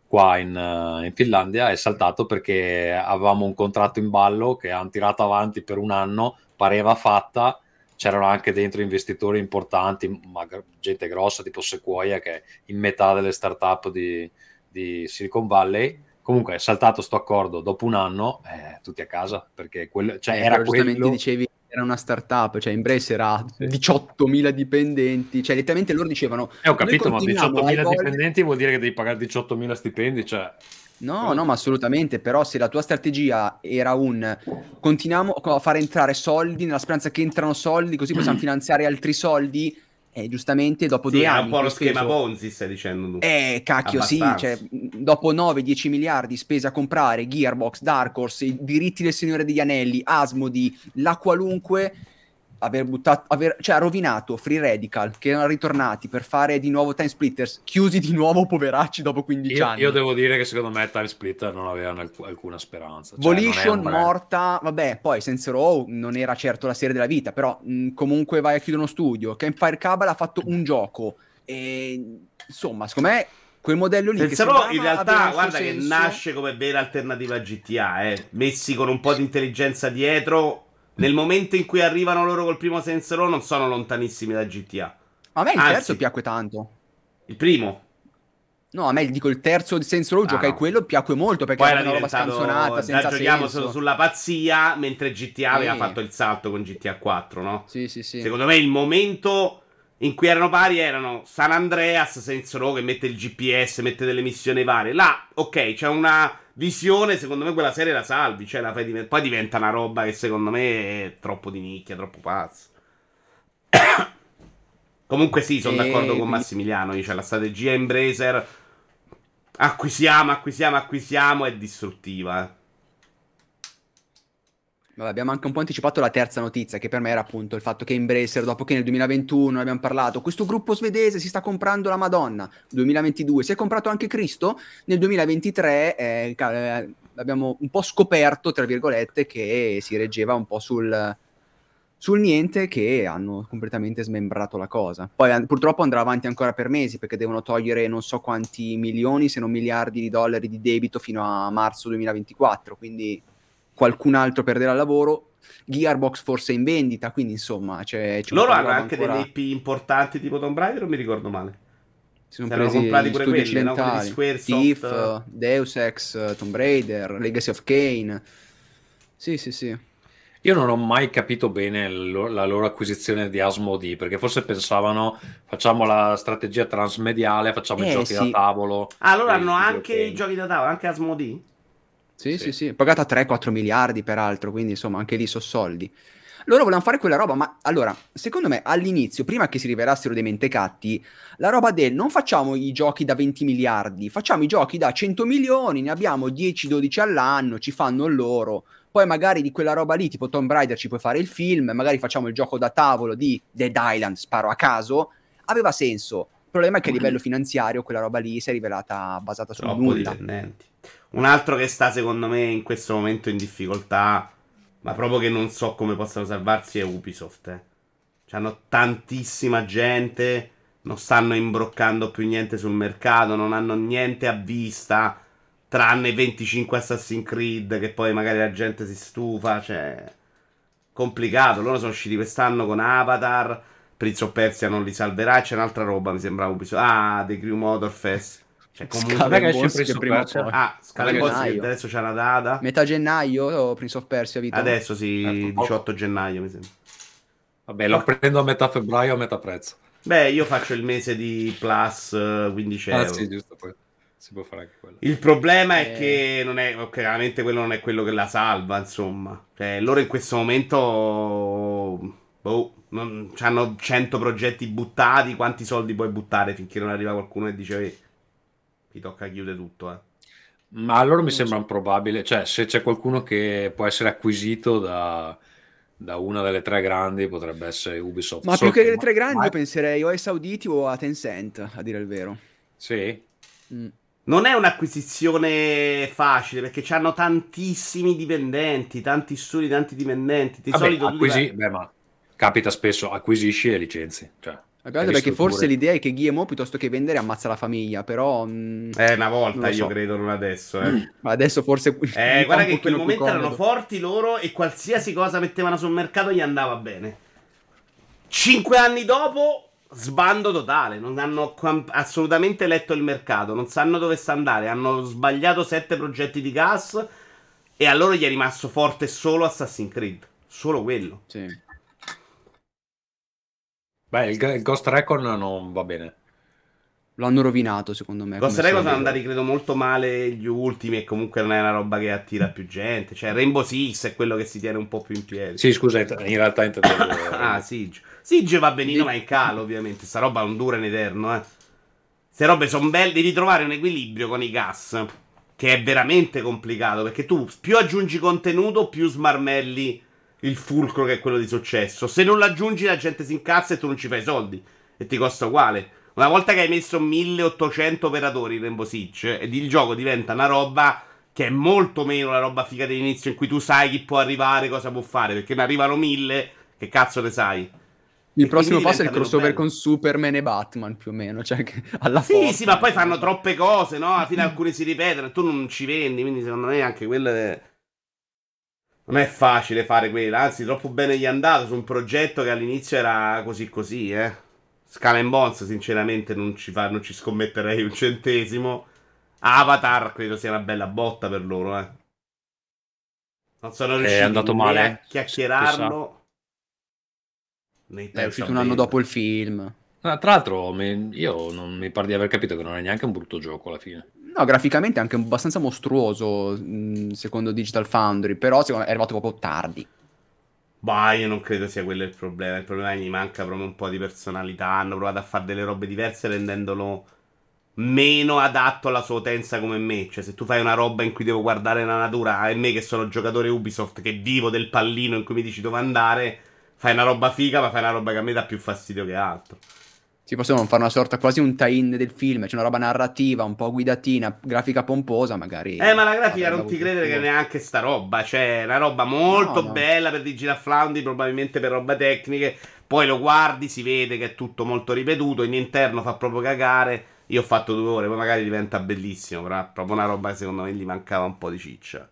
qua in, eh, in Finlandia è saltato perché avevamo un contratto in ballo che hanno tirato avanti per un anno, pareva fatta. C'erano anche dentro investitori importanti, ma gente grossa tipo Sequoia, che è in metà delle startup di, di Silicon Valley. Comunque è saltato sto accordo dopo un anno, eh, tutti a casa, perché quello, cioè, Eh, era quello... dicevi era una startup, cioè Embrace era Sì. 18.000 dipendenti, cioè letteralmente loro dicevano Eh, ho capito, ma "Noi continuiamo a 18.000 evolvere". dipendenti vuol dire che devi pagare 18.000 stipendi, cioè... No, no, ma assolutamente, però se la tua strategia era un continuiamo a fare entrare soldi nella speranza che entrano soldi, così possiamo finanziare altri soldi, e giustamente dopo Sì, due è anni un po' lo schema speso- Ponzi, stai dicendo tu. Eh, cacchio, sì, Abbastanza. cioè, mh, dopo 9-10 miliardi spesi a comprare Gearbox, Dark Horse, i diritti del Signore degli Anelli, Asmodi, la qualunque, aver buttato, aver, cioè ha rovinato Free Radical, che erano ritornati per fare di nuovo Time Splitters, chiusi di nuovo poveracci dopo 15 Io, anni. io devo dire che secondo me Time Splitter non avevano alc- alcuna speranza. Cioè, Volition morta, vabbè, poi Sense Row non era certo la serie della vita, però mh, comunque vai a chiudere uno studio. Campfire Cabal ha fatto un gioco e insomma, secondo me quel modello lì che sembrava in realtà, guarda che senso- nasce come vera alternativa a GTA, eh. messi con un po' di intelligenza dietro. Nel momento in cui arrivano loro col primo Saints Row non sono lontanissimi da GTA. A me il Anzi. terzo piacque tanto. Il primo. No, a me dico il terzo di Sense Row, Ah, giocai no. quello, piacque molto perché Poi era una roba scanzonata, senza giochiamo senso. solo sulla pazzia, mentre GTA aveva Sì. fatto il salto con GTA 4, no? Sì, sì, sì. Secondo me il momento in cui erano pari erano San Andreas, Saints Row che mette il GPS, mette delle missioni varie. Là, ok, c'è una visione, secondo me quella serie la salvi, cioè la diven- poi diventa una roba che secondo me è troppo di nicchia, troppo pazza. Comunque sì, sono E d'accordo con Massimiliano, dice la strategia Embracer acquisiamo, acquisiamo, acquisiamo è distruttiva, eh. Vabbè, abbiamo anche un po' anticipato la terza notizia, che per me era appunto il fatto che Embracer, dopo che nel 2021 abbiamo parlato, questo gruppo svedese si sta comprando la Madonna, 2022 si è comprato anche Cristo, nel 2023 eh, eh, abbiamo un po' scoperto, tra virgolette, che si reggeva un po' sul, sul niente che hanno completamente smembrato la cosa. Poi purtroppo andrà avanti ancora per mesi perché devono togliere non so quanti milioni, se non miliardi di dollari di debito fino a marzo 2024, quindi qualcun altro perderà il lavoro. Gearbox forse è in vendita, quindi insomma c'è, c'è Loro hanno anche ancora... delle IP importanti tipo Tomb Raider, non mi ricordo male. Si sono presi comprati pure quelli, no? quelli Squaresoft. Thief, Deus Ex, Tomb Raider, Legacy of Kane. Sì, sì, sì. Io non ho mai capito bene lo- la loro acquisizione di Asmodee, perché forse pensavano facciamo la strategia transmediale, facciamo eh, i giochi sì. da tavolo. Ah, loro hanno anche i giochi da tavolo, anche Asmodee? Sì, sì, sì, sì. Pagata 3-4 miliardi peraltro, quindi insomma anche lì sono soldi. Loro volevano fare quella roba, ma allora, secondo me all'inizio, prima che si rivelassero dei mentecatti, la roba del non facciamo i giochi da 20 miliardi, facciamo i giochi da 100 milioni, ne abbiamo 10-12 all'anno, ci fanno loro. Poi magari di quella roba lì, tipo Tomb Raider, ci puoi fare il film, magari facciamo il gioco da tavolo di Dead Island, sparo a caso. Aveva senso. Il problema è che a livello finanziario quella roba lì si è rivelata basata sul Troppo nulla. dipendenti. Un altro che sta secondo me in questo momento in difficoltà, ma proprio che non so come possano salvarsi, è Ubisoft. Eh. Hanno tantissima gente, non stanno imbroccando più niente sul mercato, non hanno niente a vista, tranne 25 Assassin's Creed che poi magari la gente si stufa, cioè complicato. Loro sono usciti quest'anno con Avatar, Prince of Persia non li salverà, c'è un'altra roba, mi sembra Ubisoft. Ah, The Crew Motorfest. Cioè, comunque che esce Prince of Persia. Ah, Scala adesso c'è una data. Metà gennaio o Prince of Persia, Vito? Adesso sì, 18 gennaio mi sembra. Vabbè, lo prendo a metà febbraio a metà prezzo. Beh, io faccio il mese di Plus 15 euro. Ah, sì, giusto, poi. Si può fare anche quello. Il problema è eh... che non è, chiaramente quello non è quello che la salva, insomma. Cioè, loro in questo momento boh, non, hanno 100 progetti buttati, quanti soldi puoi buttare finché non arriva qualcuno e dice ti tocca chiudere tutto, eh. Ma allora mi sembra improbabile, cioè se c'è qualcuno che può essere acquisito da, da una delle tre grandi potrebbe essere Ubisoft. Ma più che le tre grandi ma... io penserei o ai Sauditi o a Tencent, a dire il vero. Sì. Mm. Non è un'acquisizione facile perché hanno tantissimi dipendenti, tanti studi, tanti dipendenti. Di Vabbè, solito acquisi... Beh, ma capita spesso, acquisisci e licenzi. Cioè. Guarda, perché forse l'idea è che Guillemot piuttosto che vendere ammazza la famiglia, però... Mh, eh, una volta io so. credo, non adesso. Eh. Ma adesso forse... Eh, guarda che in quel momento erano forti loro e qualsiasi cosa mettevano sul mercato gli andava bene. Cinque anni dopo, sbando totale. Non hanno assolutamente letto il mercato, non sanno dove sta andare. Hanno sbagliato sette progetti di gas e a loro gli è rimasto forte solo Assassin's Creed. Solo quello. Sì. Beh, il, il Ghost Recon non va bene. Lo hanno rovinato, secondo me. Ghost Recon sono andati, credo, molto male gli ultimi e comunque non è una roba che attira più gente. Cioè, Rainbow Six è quello che si tiene un po' più in piedi. Sì, scusa, in realtà intendevo... ah, Siege. Siege va benino, ma è in calo, ovviamente. Sta roba non dura in eterno, eh. Queste robe sono belle. Devi trovare un equilibrio con i gas, che è veramente complicato, perché tu più aggiungi contenuto, più smarmelli il fulcro che è quello di successo. Se non lo aggiungi, la gente si incazza e tu non ci fai soldi. E ti costa uguale. Una volta che hai messo 1800 operatori in Rainbow Siege ed il gioco diventa una roba che è molto meno la roba figa dell'inizio in cui tu sai chi può arrivare, cosa può fare, perché ne arrivano mille, che cazzo ne sai? Il e prossimo passo è il crossover con Superman e Batman, più o meno, cioè alla sì, forza. Sì, ma poi fanno troppe cose, no? Alla fine alcune si ripetono e tu non ci vendi, quindi secondo me anche quello è... Non è facile fare quella, anzi, troppo bene gli è andato su un progetto che all'inizio era così così, eh. Scala and Bones, sinceramente, non ci, fa, non ci scommetterei un centesimo. Avatar credo sia una bella botta per loro, eh. Non sono riusciti è andato male. a chiacchierarlo. È uscito un anno dopo il film. Ah, tra l'altro, io non mi pare di aver capito che non è neanche un brutto gioco alla fine. No, graficamente è anche abbastanza mostruoso, mh, secondo Digital Foundry, però me è arrivato proprio tardi. Bah, io non credo sia quello il problema. Il problema è che gli manca proprio un po' di personalità. Hanno provato a fare delle robe diverse rendendolo meno adatto alla sua utenza come me. Cioè, se tu fai una roba in cui devo guardare la natura, e me che sono giocatore Ubisoft, che vivo del pallino in cui mi dici dove andare, fai una roba figa, ma fai una roba che a me dà più fastidio che altro. Sì, possiamo fare una sorta quasi un tie-in del film, c'è una roba narrativa, un po' guidatina, grafica pomposa, magari. Eh, ma la grafica non ti credere che neanche sta roba, cioè, è una roba molto no, no. bella per Digital Foundry, probabilmente per roba tecniche. Poi lo guardi, si vede che è tutto molto ripetuto, in interno fa proprio cagare. Io ho fatto due ore, poi magari diventa bellissimo, però è proprio una roba che secondo me gli mancava un po' di ciccia.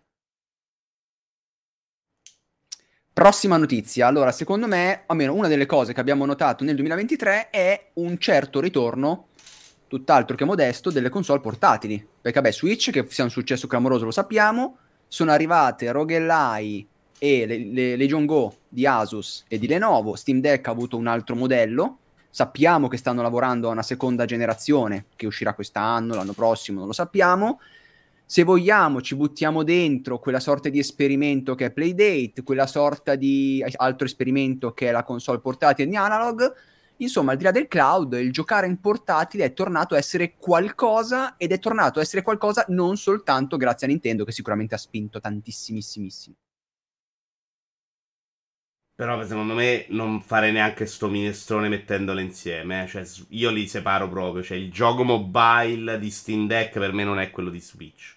Prossima notizia. Allora, secondo me, almeno una delle cose che abbiamo notato nel 2023 è un certo ritorno, tutt'altro che modesto, delle console portatili. Perché, vabbè, Switch, che sia un successo clamoroso, lo sappiamo, sono arrivate Roguelai e le, le Legion Go di Asus e di Lenovo. Steam Deck ha avuto un altro modello. Sappiamo che stanno lavorando a una seconda generazione che uscirà quest'anno, l'anno prossimo, non lo sappiamo se vogliamo ci buttiamo dentro quella sorta di esperimento che è Playdate, quella sorta di altro esperimento che è la console portatile di Analog, insomma al di là del cloud il giocare in portatile è tornato a essere qualcosa ed è tornato a essere qualcosa non soltanto grazie a Nintendo che sicuramente ha spinto tantissimissimo. Però secondo me non fare neanche sto minestrone mettendole insieme. Eh. Cioè, io li separo proprio. Cioè, il gioco mobile di Steam Deck per me non è quello di Switch.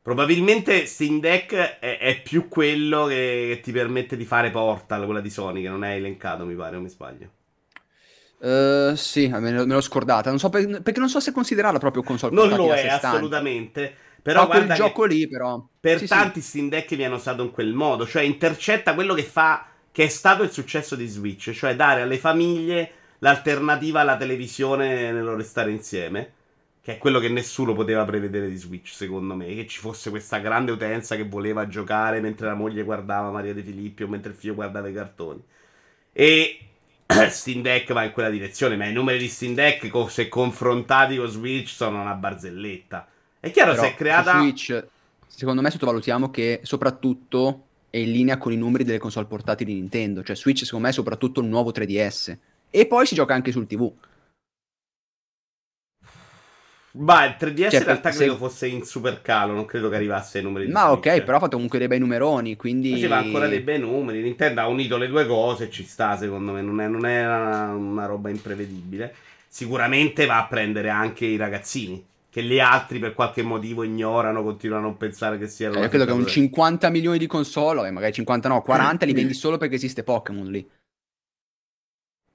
Probabilmente Steam Deck è, è più quello che, che, ti permette di fare Portal, quella di Sony, che non è elencato, mi pare, o mi sbaglio. Uh, sì, me, l'ho scordata. Non so per, perché non so se considerarla proprio console Non lo è, assolutamente. Però quel gioco lì, però. Per sì, tanti sì. Steam Deck viene usato in quel modo, cioè intercetta quello che fa, che è stato il successo di Switch, cioè dare alle famiglie l'alternativa alla televisione nello restare insieme che è quello che nessuno poteva prevedere di Switch, secondo me, che ci fosse questa grande utenza che voleva giocare mentre la moglie guardava Maria De Filippi o mentre il figlio guardava i cartoni. E Steam Deck va in quella direzione, ma i numeri di Steam Deck, se confrontati con Switch, sono una barzelletta. È chiaro, Però, si è creata... Switch, secondo me sottovalutiamo che soprattutto è in linea con i numeri delle console portatili di Nintendo, cioè Switch secondo me è soprattutto il nuovo 3DS. E poi si gioca anche sul TV. Ma il 3DS cioè, in realtà se... credo fosse in super calo, non credo che arrivasse ai numeri di Ma ok, però ha fatto comunque dei bei numeroni, quindi... Faceva ancora dei bei numeri, Nintendo ha unito le due cose, ci sta secondo me, non è, non è una, una, roba imprevedibile. Sicuramente va a prendere anche i ragazzini, che gli altri per qualche motivo ignorano, continuano a non pensare che siano... Eh, io credo che un 50 milioni di console, magari 50 no, 40 li vendi solo perché esiste Pokémon lì.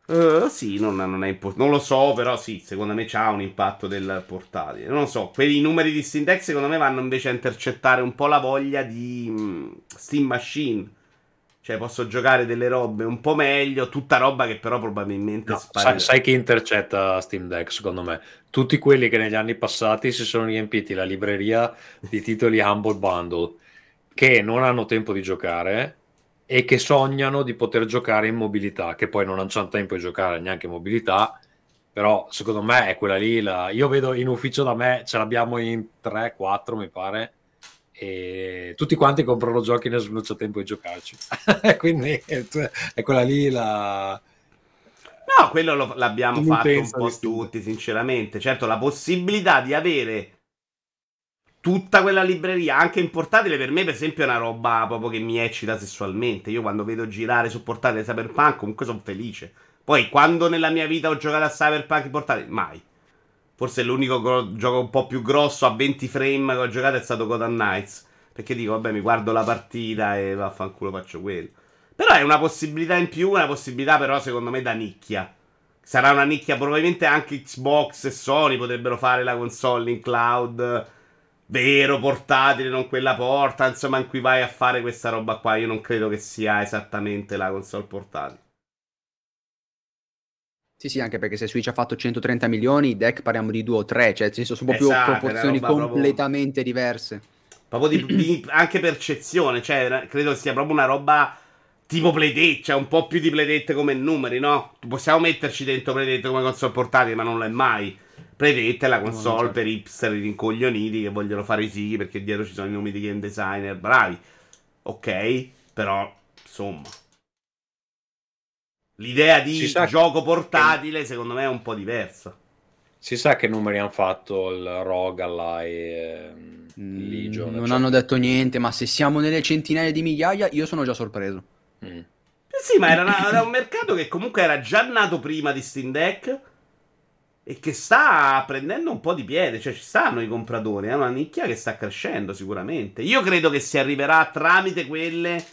Uh, sì, non, non, impo- non, lo so, però sì, secondo me c'ha un impatto del portatile. Non lo so, quei numeri di Steam Deck secondo me vanno invece a intercettare un po' la voglia di mh, Steam Machine. Cioè, posso giocare delle robe un po' meglio, tutta roba che però probabilmente no, sai, sai, chi intercetta Steam Deck, secondo me? Tutti quelli che negli anni passati si sono riempiti la libreria di titoli Humble Bundle, che non hanno tempo di giocare e che sognano di poter giocare in mobilità, che poi non hanno tempo di giocare neanche in mobilità, però secondo me è quella lì, la... io vedo in ufficio da me, ce l'abbiamo in 3-4 mi pare, e tutti quanti comprano giochi nel non c'è tempo di giocarci, quindi è quella lì la... No, quello lo, l'abbiamo fatto un po' tutti, sinceramente. Certo, la possibilità di avere tutta quella libreria, anche in portatile, per me, per esempio, è una roba proprio che mi eccita sessualmente. Io quando vedo girare su portatile Cyberpunk, comunque sono felice. Poi, quando nella mia vita ho giocato a Cyberpunk in portatile, mai. Forse l'unico gro- gioco un po' più grosso a 20 frame che ho giocato è stato Gotham Knights. Perché dico, vabbè, mi guardo la partita e vaffanculo faccio quello. Però è una possibilità in più, una possibilità però secondo me da nicchia. Sarà una nicchia, probabilmente anche Xbox e Sony potrebbero fare la console in cloud vero portatile, non quella porta, insomma, in cui vai a fare questa roba qua. Io non credo che sia esattamente la console portatile. Sì, sì, anche perché se Switch ha fatto 130 milioni, deck parliamo di 2 o 3, cioè ci sono proprio esatto, proporzioni completamente proprio... diverse. Proprio di, di, anche percezione, cioè credo sia proprio una roba tipo Playdate, cioè un po' più di Playdate come numeri, no? Possiamo metterci dentro Playdate come console portatile, ma non lo è mai Predette la console no, certo. per hipster rincoglioniti che vogliono fare i fighi perché dietro ci sono i nomi di game designer bravi. Ok, però insomma. L'idea di gioco portatile secondo me è un po' diversa. Si sa che numeri hanno fatto il Rogue, Ally, ehm, Mm, Legion, non eccetera. hanno detto niente, ma se siamo nelle centinaia di migliaia, io sono già sorpreso. Mm. Eh sì, ma era, una- era un mercato che comunque era già nato prima di Steam Deck e che sta prendendo un po' di piede, cioè ci stanno i compratori, è una nicchia che sta crescendo sicuramente. Io credo che si arriverà tramite quelle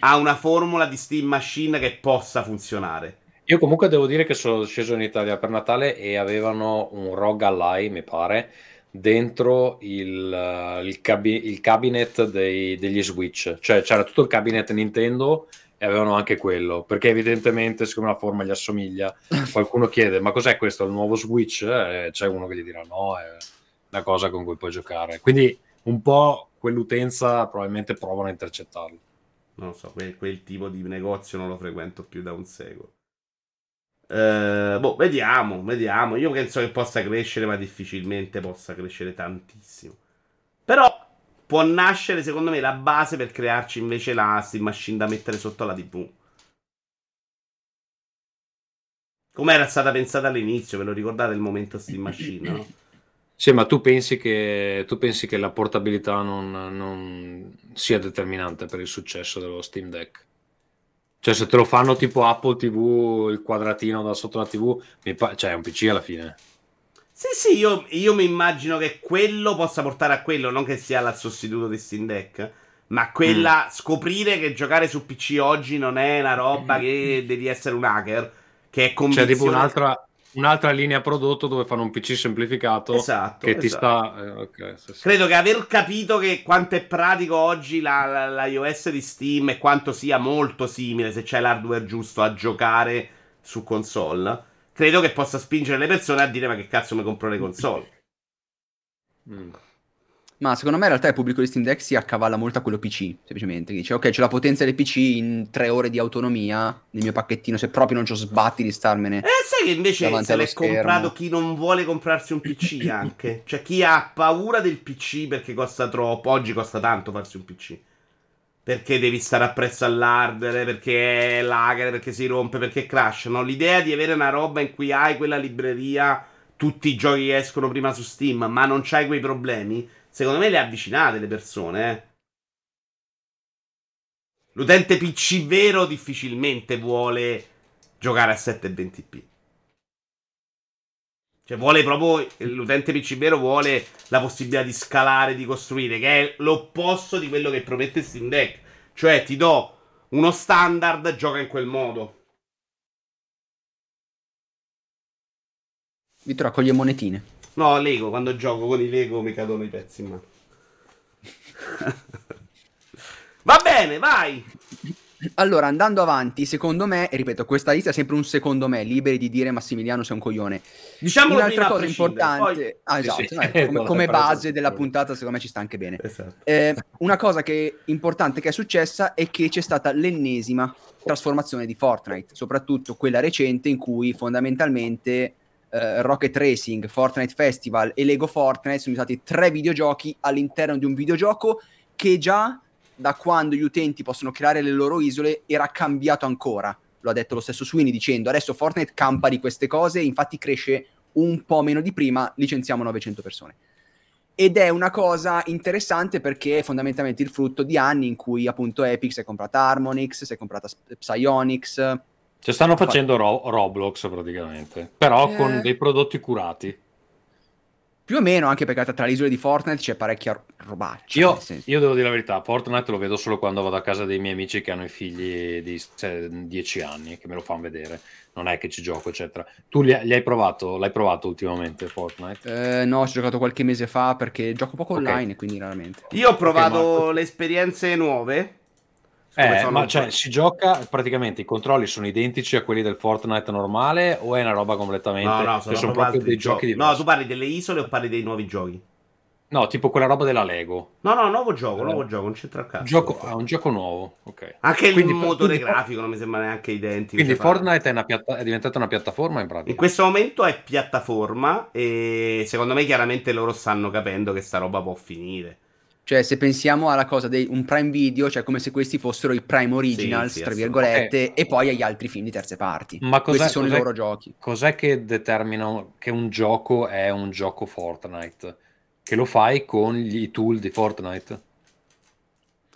a una formula di Steam Machine che possa funzionare. Io comunque devo dire che sono sceso in Italia per Natale e avevano un Rogue Ally, mi pare, dentro il, eh, il, cabi- il cabinet dei- degli Switch. Cioè c'era tutto il cabinet Nintendo e avevano anche quello, perché evidentemente siccome la forma gli assomiglia, qualcuno chiede ma cos'è questo, il nuovo Switch? E c'è uno che gli dirà no, è una cosa con cui puoi giocare. Quindi un po' quell'utenza probabilmente provano a intercettarlo. Non lo so, quel, quel tipo di negozio non lo frequento più da un secolo. Eh, boh, vediamo, vediamo. Io penso che possa crescere, ma difficilmente possa crescere tantissimo. Però può nascere, secondo me, la base per crearci invece la Steam Machine da mettere sotto la TV. Come era stata pensata all'inizio, ve lo ricordate il momento Steam Machine, no? Sì, ma tu pensi che, tu pensi che la portabilità non, non sia determinante per il successo dello Steam Deck? Cioè, se te lo fanno tipo Apple TV, il quadratino da sotto la TV, pa- cioè è un PC alla fine. Sì, sì, io, io mi immagino che quello possa portare a quello, non che sia il sostituto di Steam Deck, ma quella scoprire che giocare su PC oggi non è una roba che devi essere un hacker, che è C'è convinzione... tipo un'altra, un'altra linea prodotto dove fanno un PC semplificato Esatto, che ti esatto. sta... eh, ok, sì, sì. Credo che aver capito che quanto è pratico oggi la, la- la iOS di Steam e quanto sia molto simile, se c'è l'hardware giusto, a giocare su console, credo che possa spingere le persone a dire ma che cazzo mi compro le console. Mm. Ma secondo me in realtà il pubblico di Steam Deck si accavalla molto a quello PC, semplicemente. Dice, ok, c'è la potenza del PC in tre ore di autonomia nel mio pacchettino, se proprio non c'ho sbatti di starmene. E sai che invece se l'è schermo. comprato chi non vuole comprarsi un PC anche. Cioè chi ha paura del PC perché costa troppo. Oggi costa tanto farsi un PC. Perché devi stare appresso all'hardware, perché è lager, perché si rompe, perché crash. No? L'idea di avere una roba in cui hai quella libreria, tutti i giochi che escono prima su Steam, ma non c'hai quei problemi, secondo me le avvicinate le persone, eh. L'utente PC vero difficilmente vuole giocare a 720p. Cioè, vuole proprio. L'utente PC vero vuole la possibilità di scalare, di costruire, che è l'opposto di quello che promette Steam Deck. Cioè, ti do uno standard, gioca in quel modo. Vi raccoglie monetine. No, Lego, quando gioco con i Lego mi cadono i pezzi in mano. Va bene, vai. Allora, andando avanti, secondo me, ripeto, questa lista è sempre un secondo me, liberi di dire Massimiliano sei un coglione. Diciamolo Un'altra cosa importante, ah, Sì, esatto, sì. no, come, Quella come presa base della puntata, secondo me ci sta anche bene. Poi... Esatto. Eh, una cosa che importante che è successa è che c'è stata l'ennesima trasformazione di Fortnite, soprattutto quella recente in cui fondamentalmente eh, Rocket Racing, Fortnite Festival e Lego Fortnite sono stati tre videogiochi all'interno di un videogioco che già da quando gli utenti possono creare le loro isole era cambiato ancora. Lo ha detto lo stesso Sweeney dicendo adesso Fortnite campa di queste cose, infatti cresce un po' meno di prima, licenziamo 900 persone. Ed è una cosa interessante perché è fondamentalmente il frutto di anni in cui appunto Epic si è comprata Harmonix, si è comprata Ps- Psyonix. Cioè stanno facendo Ro- Roblox praticamente, però Eh. con dei prodotti curati. Più o meno, anche perché tra le isole di Fortnite c'è parecchia ro- robaccia. Io, io devo dire la verità, Fortnite lo vedo solo quando vado a casa dei miei amici che hanno i figli di cioè, 10 anni, che me lo fanno vedere. Non è che ci gioco, eccetera. Tu li, li hai provato? L'hai provato ultimamente Fortnite? Eh, no, ci ho giocato qualche mese fa perché gioco poco online e quindi raramente. Io ho provato Ok, Marco. le esperienze nuove. Eh, ma cioè, si gioca praticamente i controlli sono identici a quelli del Fortnite normale o è una roba completamente No, no, sono, sono proprio dei giochi No, diversi? tu parli delle isole o parli dei nuovi giochi? No, tipo quella roba della Lego. No, no, nuovo gioco, Eh. nuovo gioco, non c'entra il cazzo. Gioco, ah, un gioco nuovo, ok. Anche Quindi- il motore quindi- grafico non mi sembra neanche identico. Quindi cioè, Fortnite è, una piatta- è diventata una piattaforma in pratica. In questo momento è piattaforma e secondo me chiaramente loro stanno capendo che sta roba può finire. Cioè, se pensiamo alla cosa di un Prime Video, cioè come se questi fossero i Prime Originals, sì, tra assolutamente. virgolette, e poi agli altri film di terze parti. Ma cos'è, Questi sono cos'è- i loro giochi. Cos'è che determina che un gioco è un gioco Fortnite? Che lo fai con gli tool di Fortnite?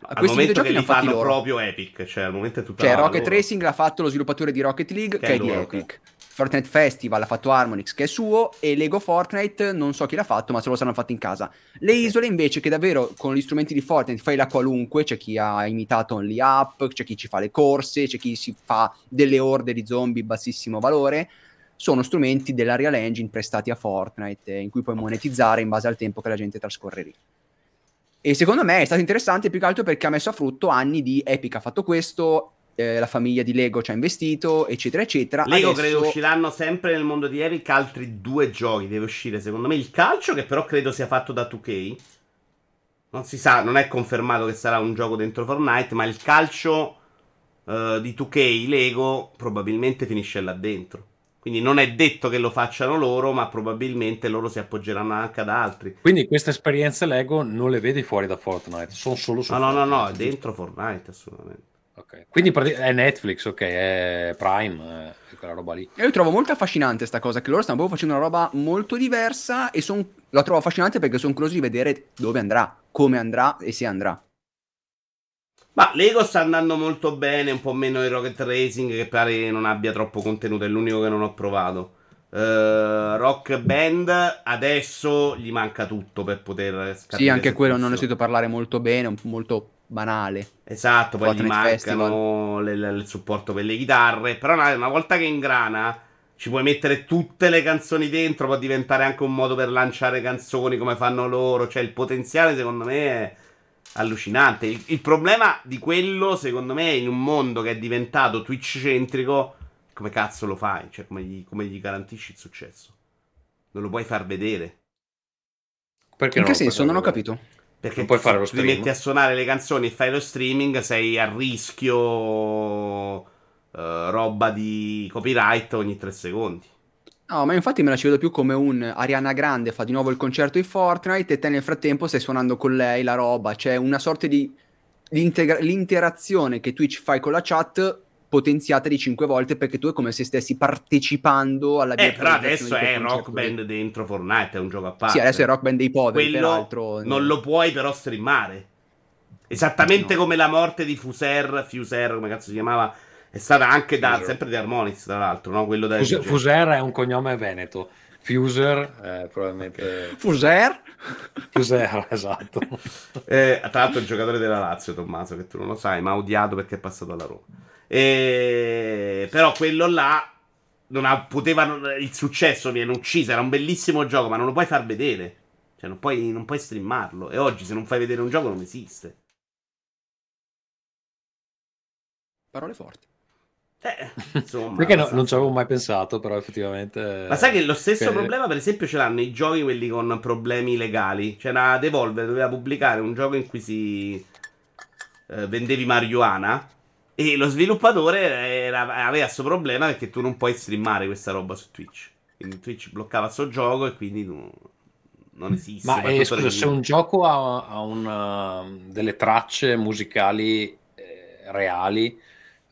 Al questi momento videogiochi che li fanno loro. proprio Epic, cioè al momento è tutta Cioè, Rocket loro. Racing l'ha fatto lo sviluppatore di Rocket League, Che che, è è di loro, Epic. Fortnite Festival ha fatto Harmonix, che è suo, e Lego Fortnite non so chi l'ha fatto, ma se lo saranno fatti in casa. Le isole, invece, che davvero con gli strumenti di Fortnite fai la qualunque, c'è chi ha imitato Only Up, c'è chi ci fa le corse, c'è chi si fa delle orde di zombie bassissimo valore. Sono strumenti della Real Engine prestati a Fortnite, eh, in cui puoi monetizzare in base al tempo che la gente trascorre lì. E secondo me è stato interessante più che altro perché ha messo a frutto anni di Epic ha fatto questo, eh, la famiglia di Lego ci ha investito, eccetera, eccetera. Lego Adesso- credo usciranno sempre nel mondo di Epic altri due giochi. Deve uscire secondo me il calcio, che però credo sia fatto da 2K. Non si sa, non è confermato che sarà un gioco dentro Fortnite, ma il calcio eh, di 2K Lego probabilmente finisce là dentro. Quindi non è detto che lo facciano loro, ma probabilmente loro si appoggeranno anche ad altri. Quindi queste esperienze Lego non le vedi fuori da Fortnite, sono solo su No, no, no, no, è Fortnite. dentro Fortnite assolutamente. Ok. Quindi è Netflix, ok, è Prime, è quella roba lì. E io trovo molto affascinante sta cosa, che loro stanno proprio facendo una roba molto diversa e son- la trovo affascinante perché sono curioso di vedere dove andrà, come andrà e se andrà. Ma Lego sta andando molto bene, un po' meno il Rocket Racing che pare non abbia troppo contenuto, è l'unico che non ho provato. Eh, Rock Band adesso gli manca tutto per poter Sì, capire anche quello non ne ho sentito parlare molto bene, un- molto banale. Esatto, poi gli mancano le- le- il supporto per le chitarre. Però una, una volta che ingrana, ci puoi mettere tutte le canzoni dentro. Può diventare anche un modo per lanciare canzoni come fanno loro. Cioè, il potenziale, secondo me, è allucinante. Il, il problema di quello, secondo me, è in un mondo che è diventato Twitch-centrico. Come cazzo lo fai? Cioè, come gli, come gli garantisci il successo? Non lo puoi far vedere. Perché In che senso? Non ho capito. Perché Non puoi se fare lo ti stream. metti a suonare le canzoni e fai lo streaming, sei a rischio eh, roba di copyright ogni tre secondi. No, ma infatti me la ci vedo più come un Ariana Grande fa di nuovo il concerto di Fortnite e te nel frattempo stai suonando con lei la roba. C'è una sorta di l'integra- l'interazione che Twitch fai con la chat potenziata di 5 volte perché tu è come se stessi partecipando alla Eh, però adesso è Rock. Band dentro Fortnite, è un gioco a parte. Sì, adesso è Rock Band dei poveri, Quello peraltro. non lo puoi però streamare. Esattamente No. come la morte di Fuser, Fuser, come cazzo si chiamava, è stata anche da, Fuser. sempre di Harmonix, tra l'altro, no? Quello da Fuse- Fuser è un cognome veneto. Fuser è probabilmente... Fuser? Fuser, esatto. Eh, tra l'altro è un giocatore della Lazio, Tommaso, che tu non lo sai, ma ha odiato perché è passato alla Roma. Eh, però quello là non ha- poteva, il successo viene ucciso, era un bellissimo gioco, ma non lo puoi far vedere. Cioè, non puoi, non puoi streamarlo. E oggi, se non fai vedere un gioco, non esiste. Parole forti. Eh, insomma. Perché no- non ci avevo mai pensato, però effettivamente... Ma sai che lo stesso che- problema, per esempio, ce l'hanno i giochi quelli con problemi legali. C'era Devolver, doveva pubblicare un gioco in cui si eh, vendevi marijuana. E lo sviluppatore era- aveva questo problema perché tu non puoi streamare questa roba su Twitch. Quindi Twitch bloccava questo gioco e quindi tu- non esiste. Ma eh, scusa, se un gioco ha, ha una- delle tracce musicali eh, reali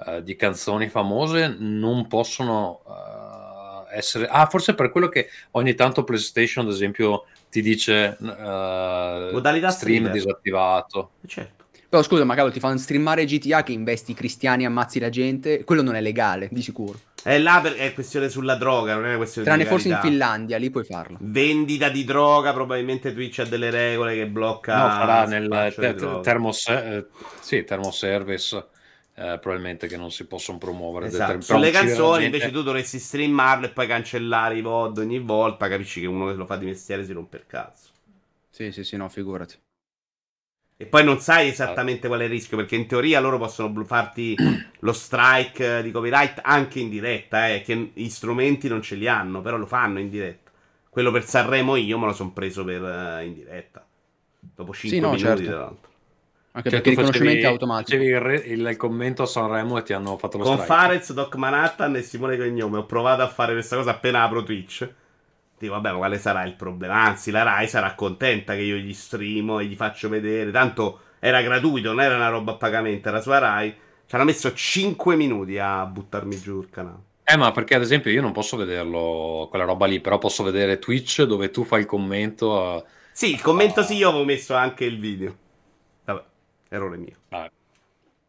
eh, di canzoni famose, non possono eh, essere... Ah, forse per quello che ogni tanto PlayStation, ad esempio, ti dice eh, Modalità stream streamer. disattivato. Certo. Però scusa, ma cavolo, ti fanno streamare GTA che investi i cristiani e ammazzi la gente. Quello non è legale, di sicuro. È là per- è questione sulla droga, non è una questione Tranne di forse in. Finlandia, lì puoi farlo. Vendita di droga, probabilmente Twitch ha delle regole che blocca. No, sarà il nel te- droga. termos- eh, sì, thermoservice, eh, probabilmente che non si possono promuovere. Esatto. Sulle canzoni gente- invece tu dovresti streamarlo e poi cancellare i VOD ogni volta. Capisci che uno che lo fa di mestiere si rompe il cazzo. Sì, sì, sì, no, figurati. E poi non sai esattamente qual è il rischio, perché in teoria loro possono farti lo strike eh, di copyright anche in diretta, eh, che gli strumenti non ce li hanno, però lo fanno in diretta. Quello per Sanremo io me lo sono preso per eh, in diretta. Dopo 5 no, minuti, certo. tra l'altro. Anche Cioè, perché il riconoscimento è automatico. facevi il, re- il commento a Sanremo e ti hanno fatto lo Con strike. Farez, Doc Manhattan e Simone Cognome ho provato a fare questa cosa appena apro Twitch. Dico, vabbè, ma quale sarà il problema? Anzi, la Rai sarà contenta che io gli streamo e gli faccio vedere. Tanto era gratuito, non era una roba a pagamento, era sulla Rai. Ci hanno messo 5 minuti a buttarmi giù il canale. Eh, ma perché ad esempio io non posso vederlo, quella roba lì, però posso vedere Twitch dove tu fai il commento. A... Sì, il commento sì, io avevo messo anche il video. Vabbè, errore mio. Vabbè,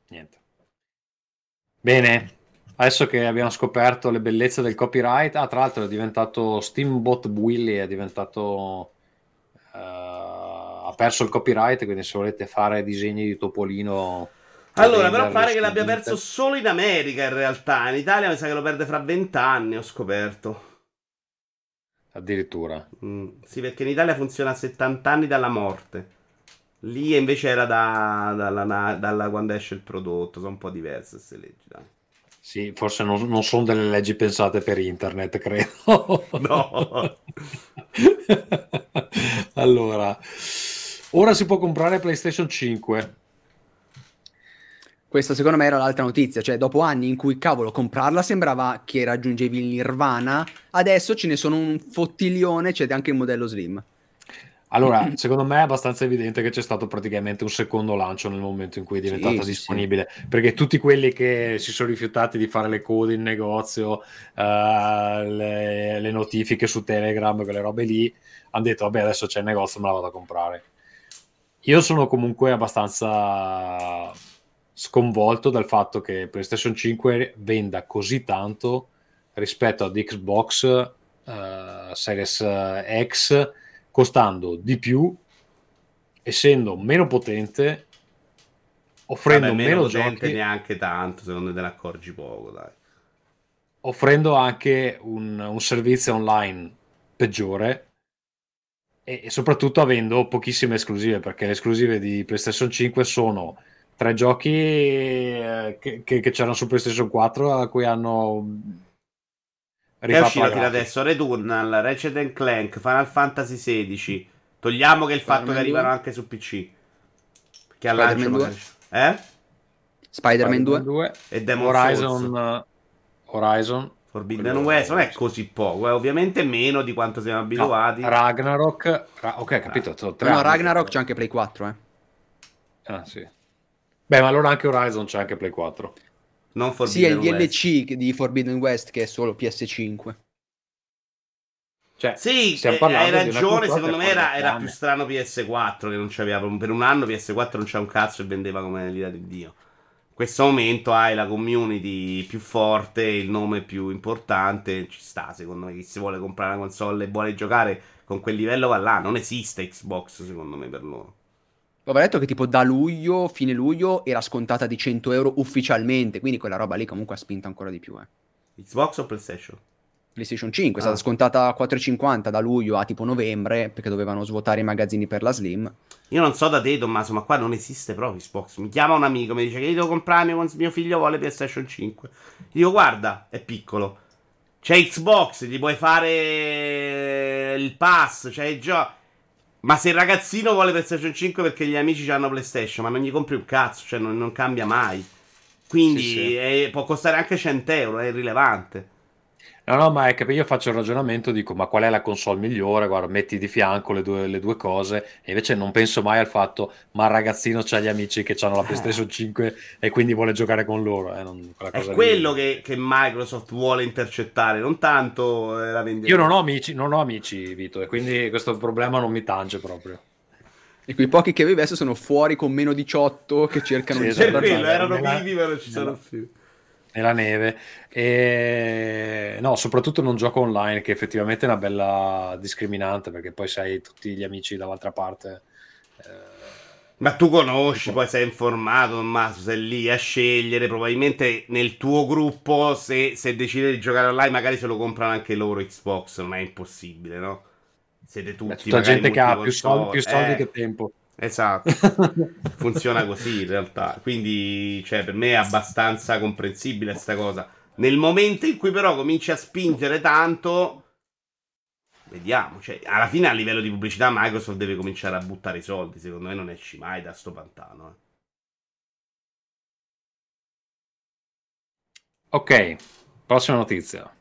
niente. Bene, adesso che abbiamo scoperto le bellezze del copyright, ah, tra l'altro è diventato Steamboat Willy, è diventato... Uh, ha perso il copyright, quindi se volete fare disegni di Topolino... Allora, però pare che l'abbia perso solo in America in realtà. In Italia mi sa che lo perde fra vent'anni, ho scoperto. Addirittura. Mm, sì, perché in Italia funziona a 70 anni dalla morte. Lì invece era da, dalla, dalla, quando esce il prodotto. Sono un po' diverse queste leggi. Dai. Sì, forse non, non, sono delle leggi pensate per internet, credo. No. allora, ora si può comprare PlayStation 5. Questa secondo me era l'altra notizia, cioè dopo anni in cui cavolo comprarla sembrava che raggiungevi il nirvana, adesso ce ne sono un fottilione, c'è anche il modello slim. Allora, secondo me è abbastanza evidente che c'è stato praticamente un secondo lancio nel momento in cui è diventata sì, disponibile, sì, perché tutti quelli che si sono rifiutati di fare le code in negozio, uh, le, le, notifiche su Telegram, quelle robe lì, hanno detto vabbè adesso c'è il negozio, me la vado a comprare. Io sono comunque abbastanza sconvolto dal fatto che PlayStation 5 venda così tanto rispetto ad Xbox uh, Series X costando di più essendo meno potente offrendo Vabbè, meno, meno giochi. neanche tanto secondo me te ne accorgi poco dai. Offrendo anche un, un servizio online peggiore e, e soprattutto avendo pochissime esclusive perché le esclusive di PlayStation 5 sono tre giochi eh, che, che, che, c'erano su PlayStation 4 a cui hanno è uscito adesso Returnal, Ratchet Clank, Final Fantasy XVI togliamo che il Spider-Man fatto che arrivano anche su PC che all'ancio magari... eh? Spider-Man 2, 2 e Demon Horizon uh, Horizon Forbidden West non è così poco, è ovviamente meno di quanto siamo abituati. No, Ragnarok, Ra- ok, capito. No, no Ragnarok c'è anche Play 4, eh. Ah, sì. Beh, ma allora anche Horizon c'è anche Play 4. Non sì, è il DLC West. di Forbidden West che è solo PS5. Cioè, sì, eh, hai ragione, secondo me era, era, più strano PS4 che non c'aveva per un anno PS4 non c'è un cazzo e vendeva come l'ira di Dio. In questo momento hai la community più forte, il nome più importante, ci sta secondo me chi si vuole comprare una console e vuole giocare con quel livello va là, non esiste Xbox secondo me per loro. Avevo detto che tipo da luglio, fine luglio, era scontata di 100 euro ufficialmente, quindi quella roba lì comunque ha spinto ancora di più. Eh. Xbox o PlayStation? PlayStation 5 ah. è stata scontata a 4,50 da luglio a tipo novembre perché dovevano svuotare i magazzini per la Slim. Io non so da te, Tommaso, ma qua non esiste proprio Xbox. Mi chiama un amico, mi dice che io devo comprare, mio figlio vuole PlayStation 5. Dico, guarda, è piccolo. C'è Xbox, gli puoi fare il pass, c'è il gioco. Ma se il ragazzino vuole PlayStation 5 perché gli amici hanno PlayStation, ma non gli compri un cazzo, cioè non, non cambia mai. Quindi sì, sì. È, può costare anche 100 euro, è irrilevante. No, no, ma è che io faccio il ragionamento, dico, ma qual è la console migliore? Guarda, metti di fianco le due, le due cose, e invece non penso mai al fatto, ma il ragazzino c'ha gli amici che hanno la PlayStation 5 e quindi vuole giocare con loro. Eh, non, è quello che, che, Microsoft vuole intercettare, non tanto eh, la vendita. Io non ho amici, non ho amici, Vito, e quindi questo problema non mi tange proprio. E quei pochi che avevi adesso sono fuori con meno 18 che cercano sì, di esatto, quello, erano vivi ma non ci sono più nella neve. E no, soprattutto non gioco online, che effettivamente è una bella discriminante perché poi sai tutti gli amici dall'altra parte. Eh, ma tu conosci, poi sei informato, Tommaso, sei lì a scegliere. Probabilmente nel tuo gruppo, se, se decide di giocare online, magari se lo comprano anche loro Xbox, non è impossibile, no? Siete tutti. Beh, gente che ha più soldi, più soldi eh, che tempo. Esatto, funziona così in realtà. Quindi, cioè, per me è abbastanza comprensibile questa cosa. Nel momento in cui però cominci a spingere tanto, vediamo. Cioè, alla fine a livello di pubblicità Microsoft deve cominciare a buttare i soldi. Secondo me non esci mai da sto pantano. Eh. Ok, prossima notizia.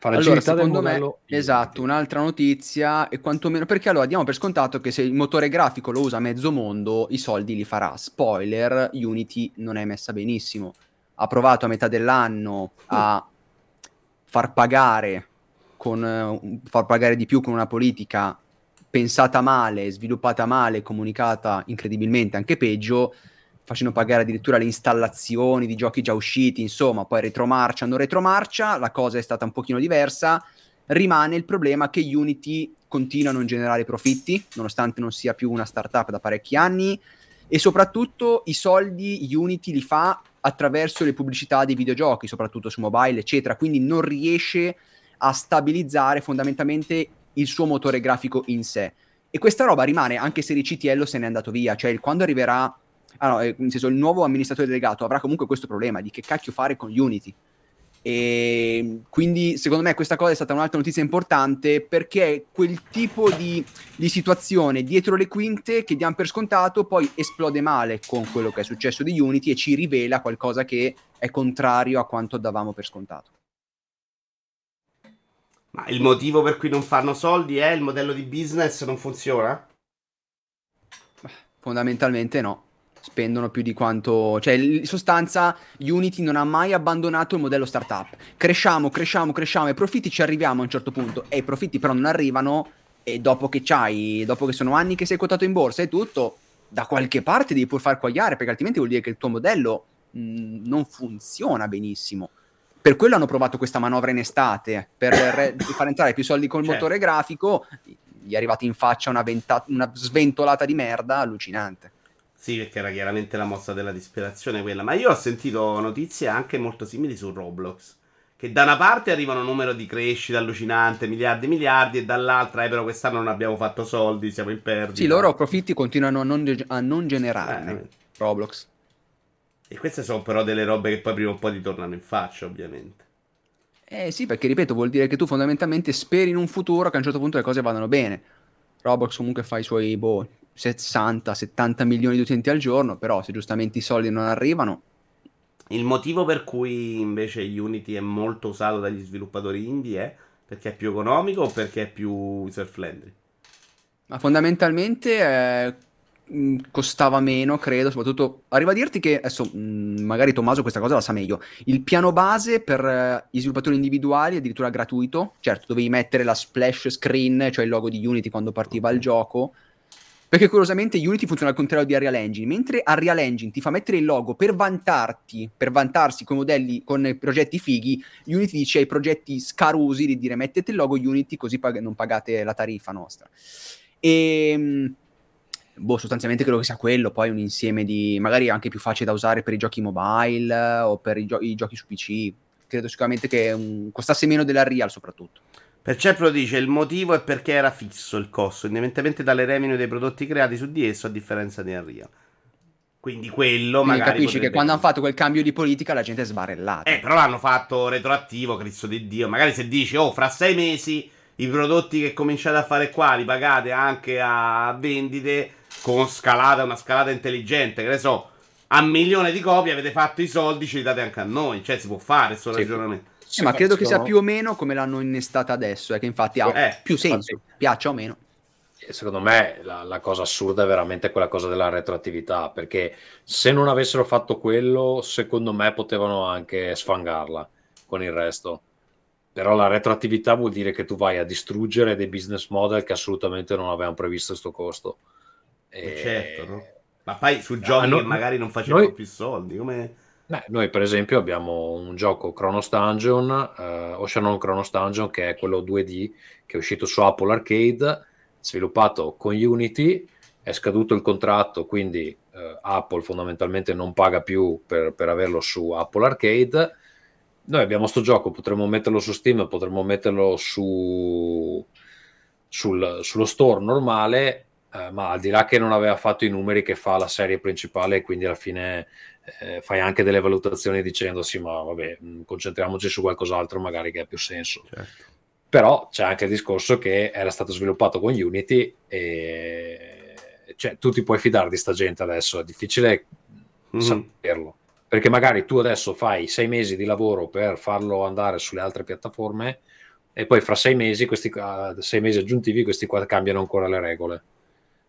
Allora, secondo me, esatto, un'altra notizia, e quantomeno perché allora diamo per scontato che se il motore grafico lo usa mezzo mondo, i soldi li farà. Spoiler, Unity non è messa benissimo. Ha provato a metà dell'anno a far pagare, con, far pagare di più con una politica pensata male, sviluppata male, comunicata incredibilmente anche peggio facendo pagare addirittura le installazioni di giochi già usciti, insomma, poi retromarcia, non retromarcia, la cosa è stata un pochino diversa. Rimane il problema che Unity continua a non generare profitti, nonostante non sia più una startup da parecchi anni, e soprattutto i soldi Unity li fa attraverso le pubblicità dei videogiochi, soprattutto su mobile, eccetera, quindi non riesce a stabilizzare fondamentalmente il suo motore grafico in sé. E questa roba rimane anche se Ricitiello se n'è andato via, cioè quando arriverà ah no, eh, nel senso il nuovo amministratore delegato avrà comunque questo problema di che cacchio fare con Unity. E quindi secondo me questa cosa è stata un'altra notizia importante perché quel tipo di, di, situazione dietro le quinte che diamo per scontato poi esplode male con quello che è successo di Unity e ci rivela qualcosa che è contrario a quanto davamo per scontato. Ma il motivo per cui non fanno soldi è il modello di business non funziona? Fondamentalmente no spendono più di quanto... Cioè, in sostanza, Unity non ha mai abbandonato il modello startup. Cresciamo, cresciamo, cresciamo, e i profitti ci arriviamo a un certo punto, e i profitti però non arrivano, e dopo che c'hai, dopo che sono anni che sei quotato in borsa e tutto, da qualche parte devi pur far quagliare, perché altrimenti vuol dire che il tuo modello mh, non funziona benissimo. Per quello hanno provato questa manovra in estate, per re- far entrare più soldi col certo. motore grafico, gli è arrivata in faccia una, venta- una sventolata di merda allucinante. Sì, perché era chiaramente la mossa della disperazione quella. Ma io ho sentito notizie anche molto simili su Roblox. Che da una parte arrivano un numero di crescita allucinante, miliardi e miliardi, e dall'altra, eh, però quest'anno non abbiamo fatto soldi, siamo in perdita. Sì, loro profitti continuano a non, a non generarne. Eh, Roblox. E queste sono però delle robe che poi prima o poi ti tornano in faccia, ovviamente. Eh sì, perché ripeto, vuol dire che tu fondamentalmente speri in un futuro che a un certo punto le cose vadano bene. Roblox comunque fa i suoi boh, 60-70 milioni di utenti al giorno, però se giustamente i soldi non arrivano... Il motivo per cui invece Unity è molto usato dagli sviluppatori indie è perché è più economico o perché è più user-friendly? Ma fondamentalmente eh, costava meno, credo, soprattutto... Arriva a dirti che, adesso mh, magari Tommaso questa cosa la sa meglio, il piano base per eh, gli sviluppatori individuali è addirittura gratuito, certo dovevi mettere la splash screen, cioè il logo di Unity quando partiva il gioco, perché curiosamente Unity funziona al contrario di Unreal Engine, mentre Unreal Engine ti fa mettere il logo per vantarti, per vantarsi con modelli, con progetti fighi, Unity dice ai progetti scarusi di dire mettete il logo Unity così pag- non pagate la tariffa nostra. E ehm, boh, sostanzialmente credo che sia quello, poi un insieme di magari anche più facile da usare per i giochi mobile o per i, gio- i giochi su PC. Credo sicuramente che um, costasse meno dell'Unreal soprattutto. Percepro dice il motivo è perché era fisso il costo, indipendentemente dalle revenue dei prodotti creati su di esso, a differenza di Unreal. Quindi quello Quindi magari. capisci che quando hanno fatto quel cambio di politica la gente è sbarellata. Eh, però l'hanno fatto retroattivo, Cristo di Dio. Magari se dici, oh, fra sei mesi i prodotti che cominciate a fare qua li pagate anche a vendite con scalata, una scalata intelligente, che ne so, a milione di copie avete fatto i soldi, ci li date anche a noi. Cioè, si può fare questo sì. ragionamento. Sì, ma credo che sia più o meno come l'hanno innestata adesso, eh, che infatti ha eh, più senso, infatti. piaccia o meno. Secondo me la, la, cosa assurda è veramente quella cosa della retroattività, perché se non avessero fatto quello, secondo me potevano anche sfangarla con il resto. Però la retroattività vuol dire che tu vai a distruggere dei business model che assolutamente non avevano previsto questo costo. E... Certo, no? Ma poi su giochi ah, no, che magari non facevano noi... più soldi, come Beh, noi per esempio abbiamo un gioco Chronos Dungeon, eh, Oceanon Chronos Dungeon, che è quello 2D che è uscito su Apple Arcade, sviluppato con Unity, è scaduto il contratto, quindi eh, Apple fondamentalmente non paga più per, per, averlo su Apple Arcade. Noi abbiamo questo gioco, potremmo metterlo su Steam, potremmo metterlo su, sul, sullo store normale, eh, ma al di là che non aveva fatto i numeri che fa la serie principale, quindi alla fine eh, fai anche delle valutazioni dicendo sì, ma vabbè, mm, concentriamoci su qualcos'altro magari che ha più senso. Certo. Però c'è anche il discorso che era stato sviluppato con Unity e cioè, tu ti puoi fidare di sta gente adesso, è difficile mm-hmm. saperlo. Perché magari tu adesso fai sei mesi di lavoro per farlo andare sulle altre piattaforme, e poi fra sei mesi, questi, sei mesi aggiuntivi, questi qua cambiano ancora le regole.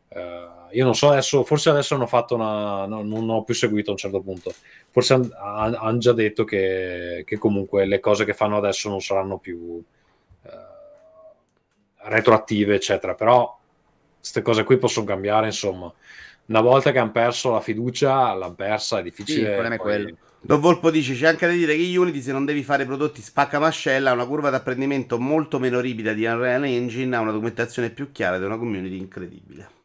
Eh, io non so adesso, forse adesso hanno fatto una, no, non ho più seguito a un certo punto, forse han- hanno già detto che, che comunque le cose che fanno adesso non saranno più eh, retroattive, eccetera, però queste cose qui possono cambiare, insomma. Una volta che hanno perso la fiducia, l'hanno persa, è Sì, difficile. il problema è quello. Don Volpo dice: C'è anche da dire che Unity, se non devi fare prodotti spaccamascella, ha una curva d'apprendimento molto meno ripida di Unreal Engine, ha una documentazione più chiara ed è una community incredibile.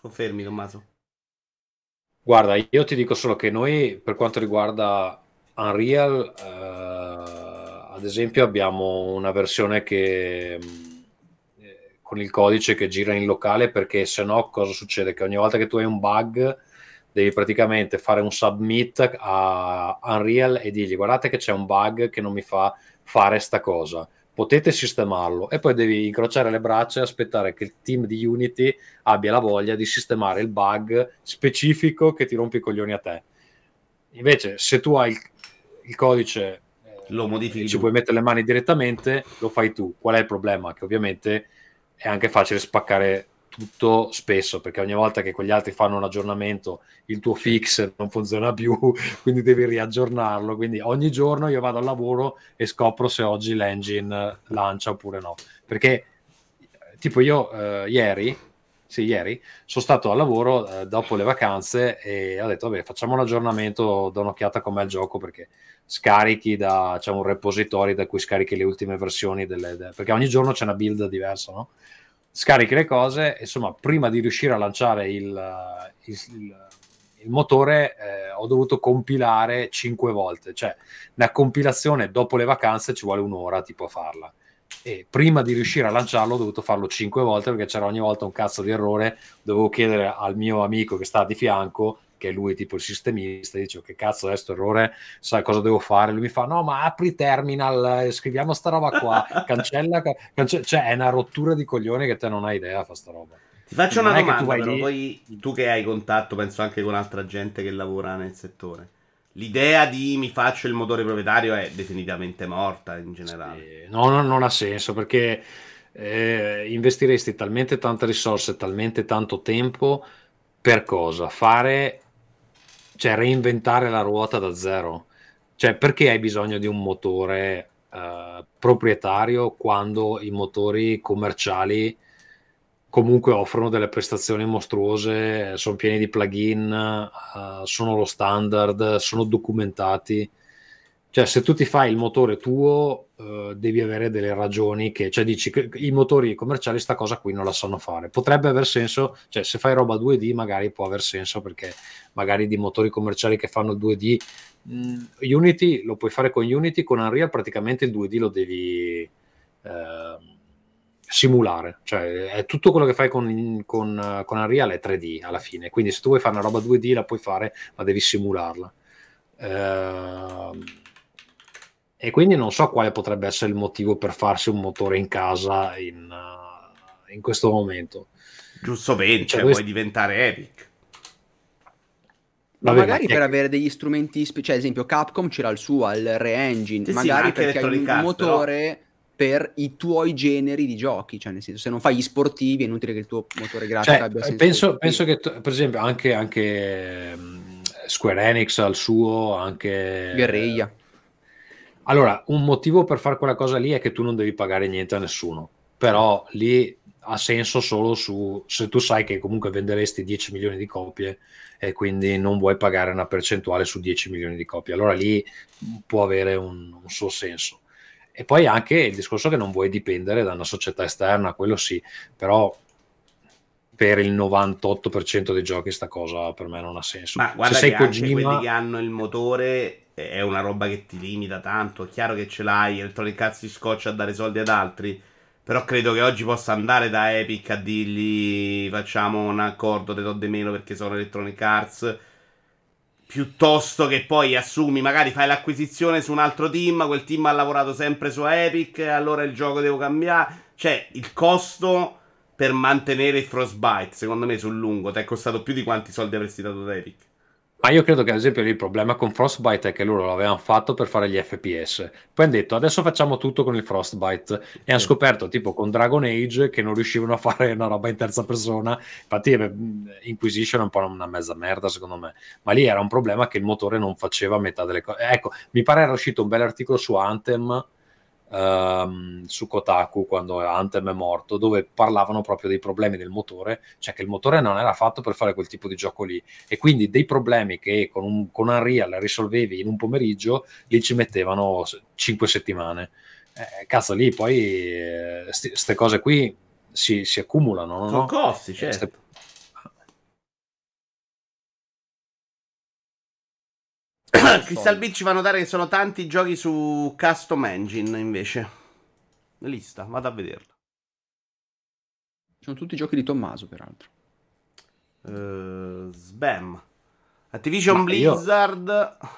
Confermi, Tommaso? Guarda, io ti dico solo che noi, per quanto riguarda Unreal, eh, ad esempio, abbiamo una versione che mh, eh, con il codice che gira in locale, perché se no cosa succede? Che ogni volta che tu hai un bug, devi praticamente fare un submit a Unreal e dirgli guardate che c'è un bug che non mi fa fare sta cosa. Potete sistemarlo e poi devi incrociare le braccia e aspettare che il team di Unity abbia la voglia di sistemare il bug specifico che ti rompe i coglioni a te. Invece, se tu hai il, il codice, eh, Lo modifichi ci tu. puoi mettere le mani direttamente, lo fai tu. Qual è il problema? Che ovviamente è anche facile spaccare tutto spesso perché ogni volta che quegli altri fanno un aggiornamento il tuo fix non funziona più quindi devi riaggiornarlo quindi ogni giorno io vado al lavoro e scopro se oggi l'engine lancia oppure no perché tipo io eh, ieri sì ieri sono stato al lavoro eh, dopo le vacanze e ho detto vabbè facciamo un aggiornamento do un'occhiata com'è il gioco perché scarichi da c'è un repository da cui scarichi le ultime versioni delle, de- perché ogni giorno c'è una build diversa no? Scarichi le cose, insomma, prima di riuscire a lanciare il, il, il- il motore eh, ho dovuto compilare cinque volte, cioè una compilazione dopo le vacanze ci vuole un'ora tipo a farla. E prima di riuscire a lanciarlo ho dovuto farlo cinque volte perché c'era ogni volta un cazzo di errore. Dovevo chiedere al mio amico che sta di fianco, che è lui tipo il sistemista, dicevo che cazzo è sto errore, sai cosa devo fare? Lui mi fa no ma apri terminal, eh, scriviamo sta roba qua, cancella, cance- cioè è una rottura di coglioni che te non hai idea fa sta roba. Ti faccio Non una è tu domanda, vai però, lì- poi tu che hai contatto, penso anche con altra gente che lavora nel settore. L'idea di mi faccio il motore proprietario è definitivamente morta in generale. Sì, no, no, non ha senso perché eh, investiresti talmente tante risorse, talmente tanto tempo per cosa? Fare, cioè reinventare la ruota da zero. Cioè, perché hai bisogno di un motore eh, proprietario quando i motori commerciali comunque offrono delle prestazioni mostruose, sono pieni di plugin, eh, sono lo standard, sono documentati. Cioè, se tu ti fai il motore tuo, eh, devi avere delle ragioni che, cioè, dici che i motori commerciali sta cosa qui non la sanno fare. Potrebbe aver senso, cioè, se fai roba 2D magari può aver senso perché magari di motori commerciali che fanno il 2D, mh, Unity lo puoi fare con Unity, con Unreal praticamente il 2D lo devi eh, simulare, cioè è tutto quello che fai con, con, con Unreal è 3D alla fine, quindi se tu vuoi fare una roba 2D la puoi fare, ma devi simularla. Ehm, e quindi non so quale potrebbe essere il motivo per farsi un motore in casa in, uh, in questo momento. Giusto 20, Cioè, puoi questo- diventare Epic. Ma Vabbè, magari ma per avere degli strumenti, spe- cioè ad esempio Capcom c'era il suo, il Re-Engine, Sì, sì, ma magari anche perché hai un motore per i tuoi generi di giochi, cioè nel senso se non fai gli sportivi è inutile che il tuo motore grafico Cioè, abbia senso penso, penso che, t- per esempio, anche, anche mh, Square Enix ha il suo, anche Guerriglia. Allora, un motivo per fare quella cosa lì è che tu non devi pagare niente a nessuno, però lì ha senso solo su se tu sai che comunque venderesti 10 milioni di copie e quindi non vuoi pagare una percentuale su 10 milioni di copie, allora lì può avere un, un suo senso. E poi anche il discorso che non vuoi dipendere da una società esterna, quello sì, però per il 98% dei giochi sta cosa per me non ha senso. Ma guarda Se sei che Kojima- quelli che hanno il motore eh, è una roba che ti limita tanto. È chiaro che ce l'hai, Electronic Arts ti scoccia a dare soldi ad altri. Però credo che oggi possa andare da Epic a dirgli facciamo un accordo, te do di meno perché sono Electronic Arts. Piuttosto che poi assumi, magari fai l'acquisizione su un altro team, quel team ha lavorato sempre su Epic, allora il gioco devo cambiare. Cioè, il costo per mantenere il Frostbite, secondo me, sul lungo, ti è costato più di quanti soldi avresti dato da Epic. Ma io credo che ad esempio il problema con Frostbite è che loro l'avevano fatto per fare gli FPS. Poi hanno detto adesso facciamo tutto con il Frostbite e hanno scoperto tipo con Dragon Age che non riuscivano a fare una roba in terza persona. Infatti eh, Inquisition è un po' una mezza merda secondo me. Ma lì era un problema che il motore non faceva metà delle cose. Ecco, mi pare era uscito un bel articolo su Anthem um, su Kotaku quando Anthem è morto, dove parlavano proprio dei problemi del motore, cioè che il motore non era fatto per fare quel tipo di gioco lì e quindi dei problemi che con, un, con Unreal risolvevi in un pomeriggio, lì ci mettevano 5 settimane. Eh, cazzo, lì poi queste eh, cose qui si, si accumulano. Sono no? costi, certo. Ste, Crystal Beat ci fa notare che sono tanti giochi su Custom Engine invece. Lista, vado a vederla. Sono tutti giochi di Tommaso, peraltro. Uh, Sbam. Activision Ma Blizzard io...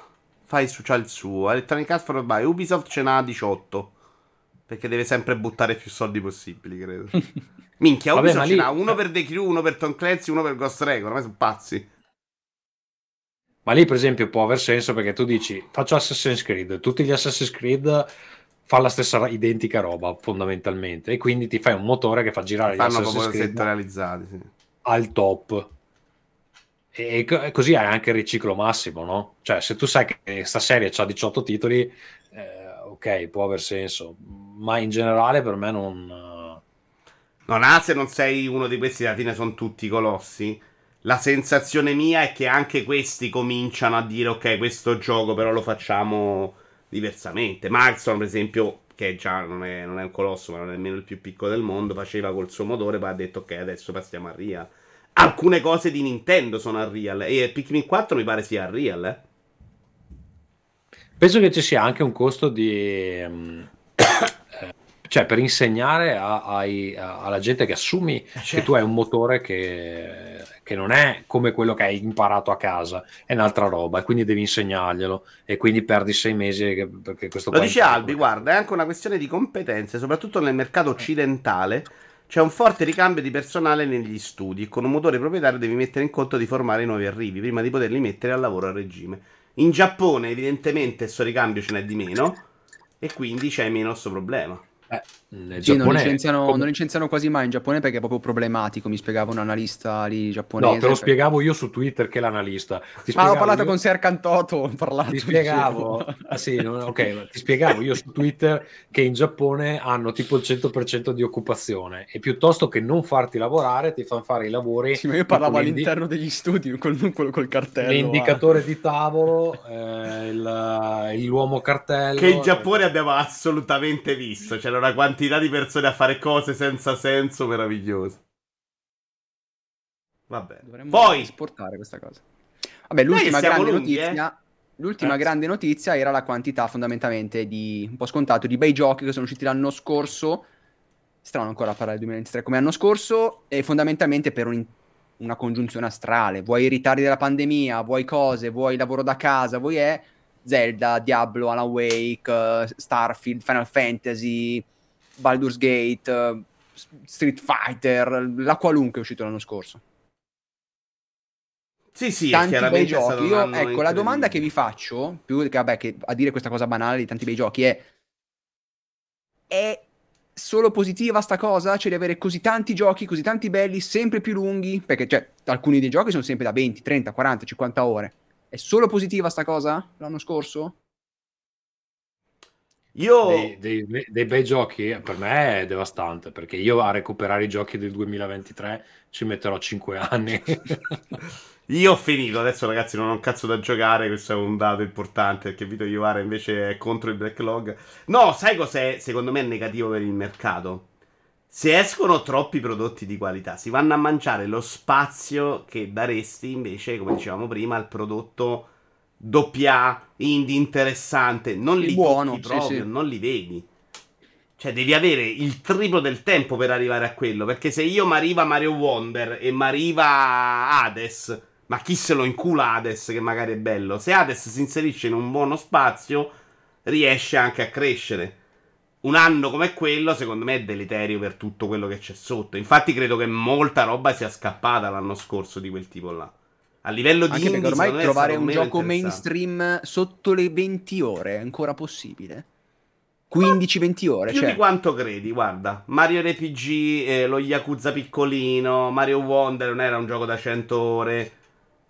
fai su, c'ha il suo. Electronic Arts for by Ubisoft ce n'ha 18. Perché deve sempre buttare più soldi possibili, credo. Minchia, Ubisoft Vabbè, ce lì... n'ha uno per The Crew, uno per Tom Clancy, uno per Ghost Recon. Ormai sono pazzi. Ma lì, per esempio, può aver senso perché tu dici faccio Assassin's Creed, tutti gli Assassin's Creed fanno la stessa identica roba fondamentalmente e quindi ti fai un motore che fa girare fanno gli Assassin's Creed realizzati sì. al top e così hai anche il riciclo massimo no? cioè se tu sai che questa serie ha 18 titoli eh, ok può aver senso ma in generale per me non non ha se non sei uno di questi alla fine sono tutti colossi la sensazione mia è che anche questi cominciano a dire ok, questo gioco però lo facciamo diversamente. Marston, per esempio, che già non è, non è, un colosso, ma non è nemmeno il più piccolo del mondo, faceva col suo motore, poi ha detto ok, adesso passiamo a Real. Alcune cose di Nintendo sono a Real e Pikmin 4 mi pare sia a Real, eh. Penso che ci sia anche un costo di... Um, cioè per insegnare a, a, a, alla gente che assumi certo. che tu hai un motore che che non è come quello che hai imparato a casa, è un'altra roba e quindi devi insegnarglielo e quindi perdi sei mesi che, perché questo Lo dice Albi, guarda, è anche una questione di competenze, soprattutto nel mercato occidentale. C'è un forte ricambio di personale negli studi e con un motore proprietario devi mettere in conto di formare i nuovi arrivi prima di poterli mettere al lavoro a regime. In Giappone, evidentemente, questo ricambio ce n'è di meno e quindi c'è meno questo problema. Bye. Eh, sì, non, licenziano, non, licenziano, quasi mai in Giappone perché è proprio problematico. Mi spiegava un analista lì giapponese. No, te lo perché... spiegavo io su Twitter che l'analista. Ti Ma ho parlato io... con Serkan Toto. Ho parlato, ti spiegavo, ah, sì, no, ok, ti spiegavo io su Twitter che in Giappone hanno tipo il 100% di occupazione e piuttosto che non farti lavorare, ti fanno fare i lavori. Sì, ma io parlavo all'interno degli studi col, col, col cartello. L'indicatore ah. di tavolo, eh, il, l'uomo cartello. Che in Giappone eh. abbiamo assolutamente visto. C'era una quantità di persone a fare cose senza senso meravigliose. Vabbè. Dovremmo Poi esportare questa cosa. Vabbè, l'ultima grande lunghi, notizia. Eh? L'ultima Grazie. grande notizia era la quantità fondamentalmente di un po' scontato di bei giochi che sono usciti l'anno scorso. Strano ancora parlare del 2023 come l'anno scorso, e fondamentalmente per un, una congiunzione astrale. Vuoi i ritardi della pandemia, vuoi cose, vuoi lavoro da casa, vuoi è Zelda, Diablo, Alan Wake, uh, Starfield, Final Fantasy, Baldur's Gate, uh, Street Fighter, la qualunque è uscito l'anno scorso. Sì, sì, tanti bei giochi. Io, ecco, la domanda che vi faccio, più che, vabbè, che a dire questa cosa banale di tanti bei giochi, è: è solo positiva sta cosa? Cioè di avere così tanti giochi, così tanti belli, sempre più lunghi? Perché, cioè, alcuni dei giochi sono sempre da 20, 30, 40, 50 ore. È solo positiva sta cosa l'anno scorso? Io... Dei, dei, dei, bei giochi per me è devastante perché io a recuperare i giochi del 2023 ci metterò 5 anni. io ho finito, adesso ragazzi non ho un cazzo da giocare, questo è un dato importante perché Vito Iovara invece è contro il backlog. No, sai cos'è secondo me negativo per il mercato? Se escono troppi prodotti di qualità, si vanno a mangiare lo spazio che daresti invece, come dicevamo prima, al prodotto doppia indie interessante, non li buono, tocchi proprio, sì, sì. non li vedi. Cioè, devi avere il triplo del tempo per arrivare a quello. Perché se io mi arriva Mario Wonder e mi arriva Hades, ma chi se lo incula Hades, che magari è bello? Se Hades si inserisce in un buono spazio, riesce anche a crescere. Un anno come quello, secondo me, è deleterio per tutto quello che c'è sotto. Infatti, credo che molta roba sia scappata l'anno scorso di quel tipo là. A livello di Anche indie, ormai trovare un gioco mainstream sotto le 20 ore è ancora possibile? 15-20 ore, Più cioè... di quanto credi, guarda. Mario RPG, eh, lo Yakuza piccolino, Mario Wonder non era un gioco da 100 ore.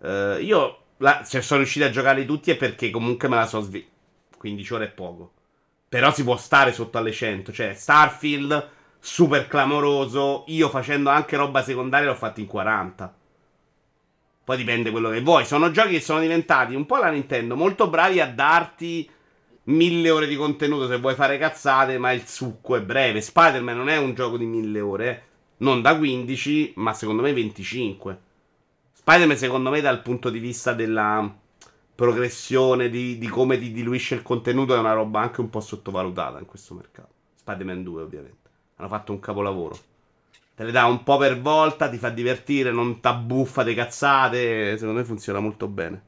Eh, io la- se sono riuscito a giocarli tutti è perché comunque me la so svi... 15 ore è poco. Però si può stare sotto alle 100. Cioè, Starfield, super clamoroso. Io facendo anche roba secondaria l'ho fatto in 40. Poi dipende quello che vuoi. Sono giochi che sono diventati un po' la Nintendo, molto bravi a darti mille ore di contenuto se vuoi fare cazzate, ma il succo è breve. Spider-Man non è un gioco di mille ore, non da 15, ma secondo me 25. Spider-Man, secondo me, dal punto di vista della progressione, di, di come ti diluisce il contenuto, è una roba anche un po' sottovalutata in questo mercato. Spider-Man 2, ovviamente. Hanno fatto un capolavoro. Te le dà un po' per volta, ti fa divertire, non t'abbuffa di cazzate. Secondo me funziona molto bene.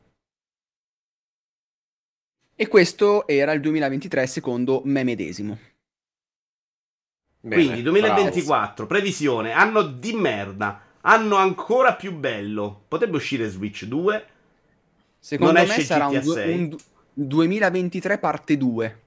E questo era il 2023 secondo me medesimo. Bene, Quindi 2024, previsione, anno di merda, anno ancora più bello. Potrebbe uscire Switch 2. Secondo Non me esce sarà un, GTA du- 6. un du- 2023 parte 2.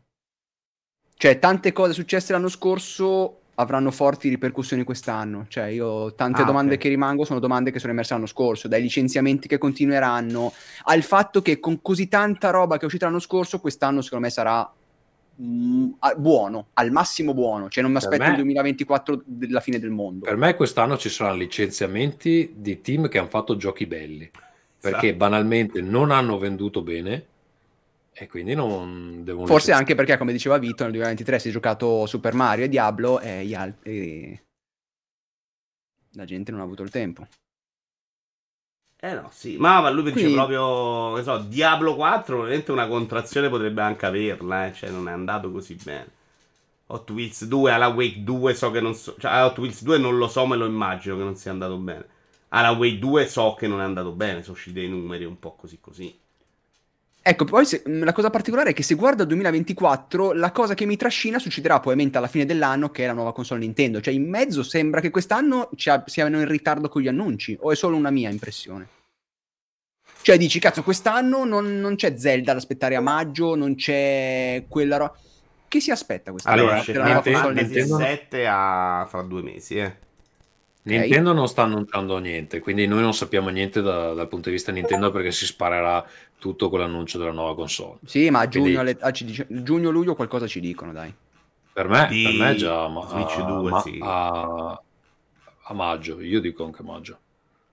Cioè, tante cose successe l'anno scorso avranno forti ripercussioni quest'anno. Cioè, io tante Ah, domande ok. che rimango sono domande che sono emerse l'anno scorso, dai licenziamenti che continueranno, al fatto che con così tanta roba che è uscita l'anno scorso, quest'anno secondo me sarà mm, a- buono, al massimo buono. Cioè, non mi aspetto me- il 2024 della fine del mondo. Per me quest'anno ci saranno licenziamenti di team che hanno fatto giochi belli, perché Esatto. banalmente non hanno venduto bene e quindi non devono Forse anche perché, come diceva Vito, nel 2023 si è giocato Super Mario e Diablo e gli altri... La gente non ha avuto il tempo. Eh no, sì, ma, ma lui dice Quindi- proprio, che so, Diablo 4, ovviamente una contrazione potrebbe anche averla, eh, cioè non è andato così bene. Hot Wheels 2, Ala Wake 2, so che non so, cioè Hot Wheels 2 non lo so, me lo immagino che non sia andato bene. Ala Wake 2 so che non è andato bene, sono usciti dei numeri un po' così così. Ecco, poi se- la cosa particolare è che se guardo il 2024, la cosa che mi trascina succederà probabilmente alla fine dell'anno, che è la nuova console Nintendo. Cioè, in mezzo sembra che quest'anno ci ab- siano in ritardo con gli annunci, o è solo una mia impressione? Cioè, dici, cazzo, quest'anno non, non c'è Zelda da aspettare a maggio, non c'è quella roba. Che si aspetta quest'anno? Allora, nuova Nintendo- Nintendo? Fantasy 7 a fra due mesi, eh. Nintendo non sta annunciando niente, quindi noi non sappiamo niente da- dal punto di vista Nintendo perché si sparerà tutto con l'annuncio della nuova console. Sì, ma a Quindi- giugno, alle- ah, ci dice- giugno-luglio qualcosa ci dicono, dai. Per me, Di per me già ma- Switch a, 2, ma- sì. a- a maggio, io dico anche maggio.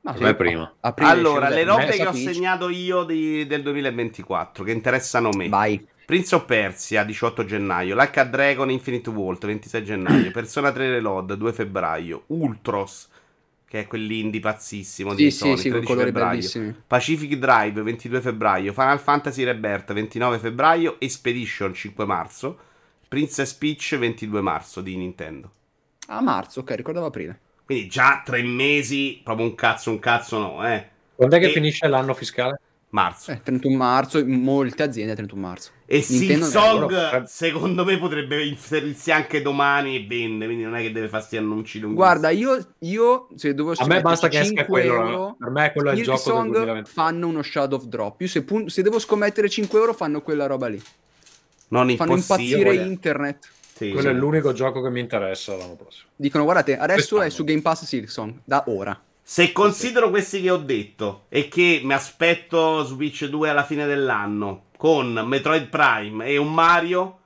Ma sì, me prima. a- aprile Allora, le robe che ho Peach. segnato io di- del 2024 che interessano me. Vai. Prince of Persia 18 gennaio, a Dragon Infinite World 26 gennaio, Persona 3 Reload 2 febbraio, Ultros che è quell'indie pazzissimo di Sì, sì, Sony sì, con 13 colori febbraio, bellissimi. Pacific Drive 22 febbraio, Final Fantasy Rebirth 29 febbraio, Expedition 5 marzo, Princess Peach 22 marzo di Nintendo. A marzo, ok, ricordavo aprile. Quindi già tre mesi, proprio un cazzo, un cazzo no, eh. Quando è che E- finisce l'anno fiscale? Marzo. Eh, 31 marzo, molte aziende 31 marzo. E Silsong, loro- secondo me, potrebbe inserirsi anche domani e vende. Quindi non è che deve farsi annunci lunghissimi. Guarda, io, io se dovessi A me basta che esca 5 quello, euro, per me quello è il gioco del Hillsong 2020. fanno uno Shadow of Drop. Io se, pun- se devo scommettere 5 euro fanno quella roba lì. non Fanno impazzire internet. Sì, Quello è sì. l'unico gioco che mi interessa l'anno prossimo. Dicono, guardate, adesso Quest'anno. è su Game Pass Silksong, da ora. Se considero questi che ho detto e che mi aspetto Switch 2 alla fine dell'anno con Metroid Prime e un Mario,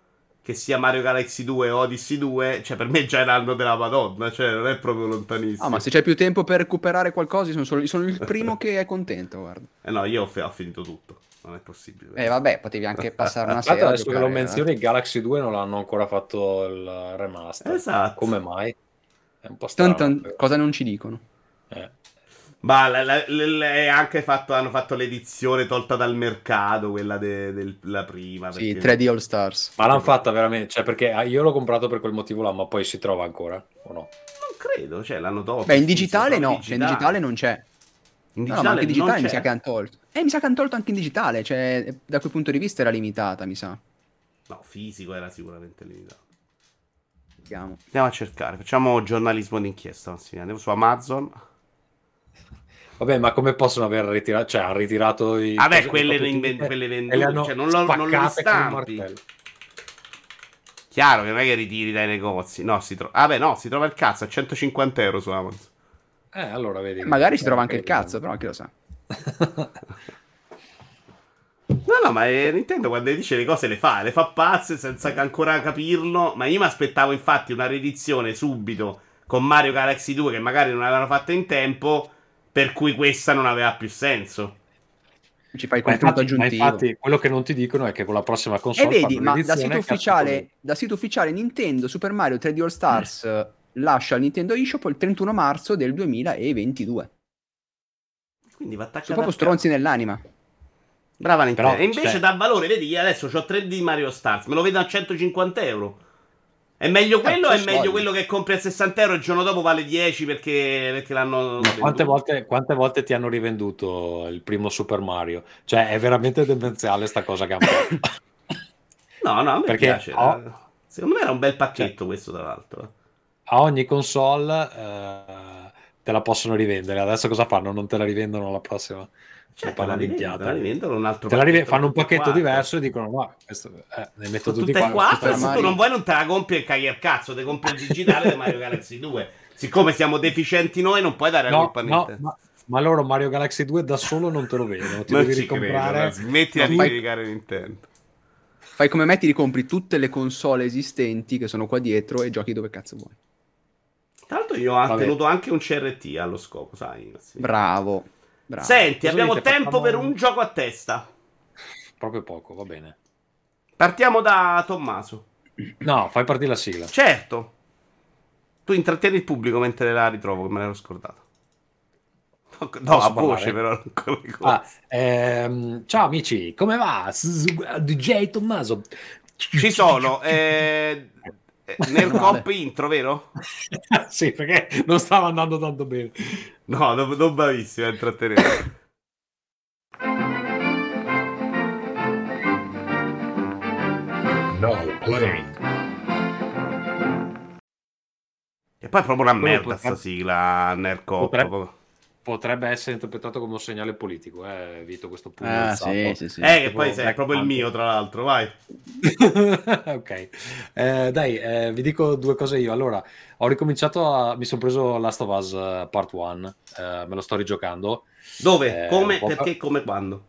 che sia Mario Galaxy 2 o Odyssey 2, cioè per me già è l'anno della Madonna, cioè non è proprio lontanissimo. Ah, ma se c'è più tempo per recuperare qualcosa, io sono, solo- sono il primo che è contento, guarda. Eh no, io ho, fi- ho finito tutto, non è possibile. Eh, vabbè, potevi anche passare una sera. adesso che lo giocare, menzioni Galaxy 2 non hanno ancora fatto il remaster. Esatto. Come mai? È un po' strano. tan- cosa non ci dicono? Eh. Ma la- la- la- è anche fatto, hanno fatto l'edizione tolta dal mercato, quella de- del- la prima. Sì, perché- 3D All Stars. Ma l'hanno fatta veramente, cioè perché ah, io l'ho comprato per quel motivo là, ma poi si trova ancora o no? Non credo, cioè l'hanno tolto. Beh, in Sì, digitale sì, no, cioè in digitale non c'è. In No, no, ma anche in digitale mi sa che hanno tolto. Eh, mi sa che hanno tolto anche in digitale, cioè da quel punto di vista era limitata, mi sa. No, fisico era sicuramente limitato. Vediamo. Andiamo a cercare, facciamo giornalismo d'inchiesta. Massimiliano. Andiamo su Amazon. Vabbè, ma come possono aver ritirato? Cioè, hanno ritirato i. Vabbè, cose- quelle, proprio inven- tutte quelle le vendute, cioè non lo, non lo martello. Chiaro che non è che ritiri dai negozi. No, si trova. Vabbè, no, si trova il cazzo a 150 euro su Amazon. Eh, allora vedi. Magari si trova anche il Eh, cazzo, però chi lo sa. No, no, ma eh, Nintendo quando dice le cose le fa, le fa pazze senza ancora capirlo. Ma io mi aspettavo infatti una riedizione subito con Mario Galaxy 2 che magari non avevano fatto in tempo, per cui questa non aveva più senso. Ci fai infatti, ma aggiuntivo. infatti, quello che non ti dicono è che con la prossima E console vedi, fanno ma da sito, ufficiale, da sito ufficiale Nintendo Super Mario 3D All Stars eh, lascia il Nintendo eShop il 31 marzo del 2022. Quindi va attaccato. Sono proprio stronzi nell'anima. Brava Nintendo. Però, e invece cioè- dà valore, vedi, io adesso ho 3D Mario Stars, me lo vedo a 150 euro. È meglio quello o è meglio quello che compri a 60 euro e il giorno dopo vale 10 perché, perché l'hanno. Quante volte, quante volte ti hanno rivenduto il primo Super Mario? Cioè, è veramente demenziale sta cosa che hanno fatto. No, no, a me Perché piace. ho-. Secondo me era un bel pacchetto questo, tra l'altro. A ogni console eh, te la possono rivendere. Adesso cosa fanno? Non te la rivendono la prossima. Cioè, te la rivendono, la rivendono un altro Te la rive- pacchetto, fanno un pacchetto quattro. diverso e dicono: Ma questo, eh, ne metto tutti e quattro. Super Se tu non vuoi, non te la compri e caghi al cazzo. Te compri il digitale di Mario Galaxy 2. Siccome siamo deficienti noi, non puoi dare la No, colpa a no, Nintendo. ma, ma loro Mario Galaxy 2 da solo non te lo vedono. Ti non devi ricomprare. credo. Smetti di fai- criticare Nintendo. Fai come me, ti ricompri tutte le console esistenti che sono qua dietro e giochi dove cazzo vuoi. Tra l'altro, io ho Vabbè. tenuto anche un CRT allo scopo, sai? Sì. Bravo. Bravo. Senti, Cosa abbiamo dite? tempo Facciamo- per un gioco a testa. Proprio poco, va bene. Partiamo da Tommaso. No, fai partire la sigla. Certo. Tu intrattieni il pubblico mentre la ritrovo, che me l'ero scordato. No, no, a voce parlare? però. Ah, ehm, ciao amici, come va? DJ Tommaso. Ci sono. Eh, eh, nel cop intro, vero? sì, perché non stava andando tanto bene. No, non, non bravissimo a intrattenere. Playing. E poi è proprio una merda sta sigla nel cop. potrebbe- Potrebbe essere interpretato come un segnale politico, eh, Vito, questo punto. Ah, sì, sì, sì. Eh, che poi sei Black proprio il mio, tra l'altro, vai. ok, Eh, dai, eh, vi dico due cose io. Allora, ho ricominciato a. Mi sono preso Last of Us eh, Part 1, me lo sto rigiocando Dove? Eh, come? Perché? Come? Quando?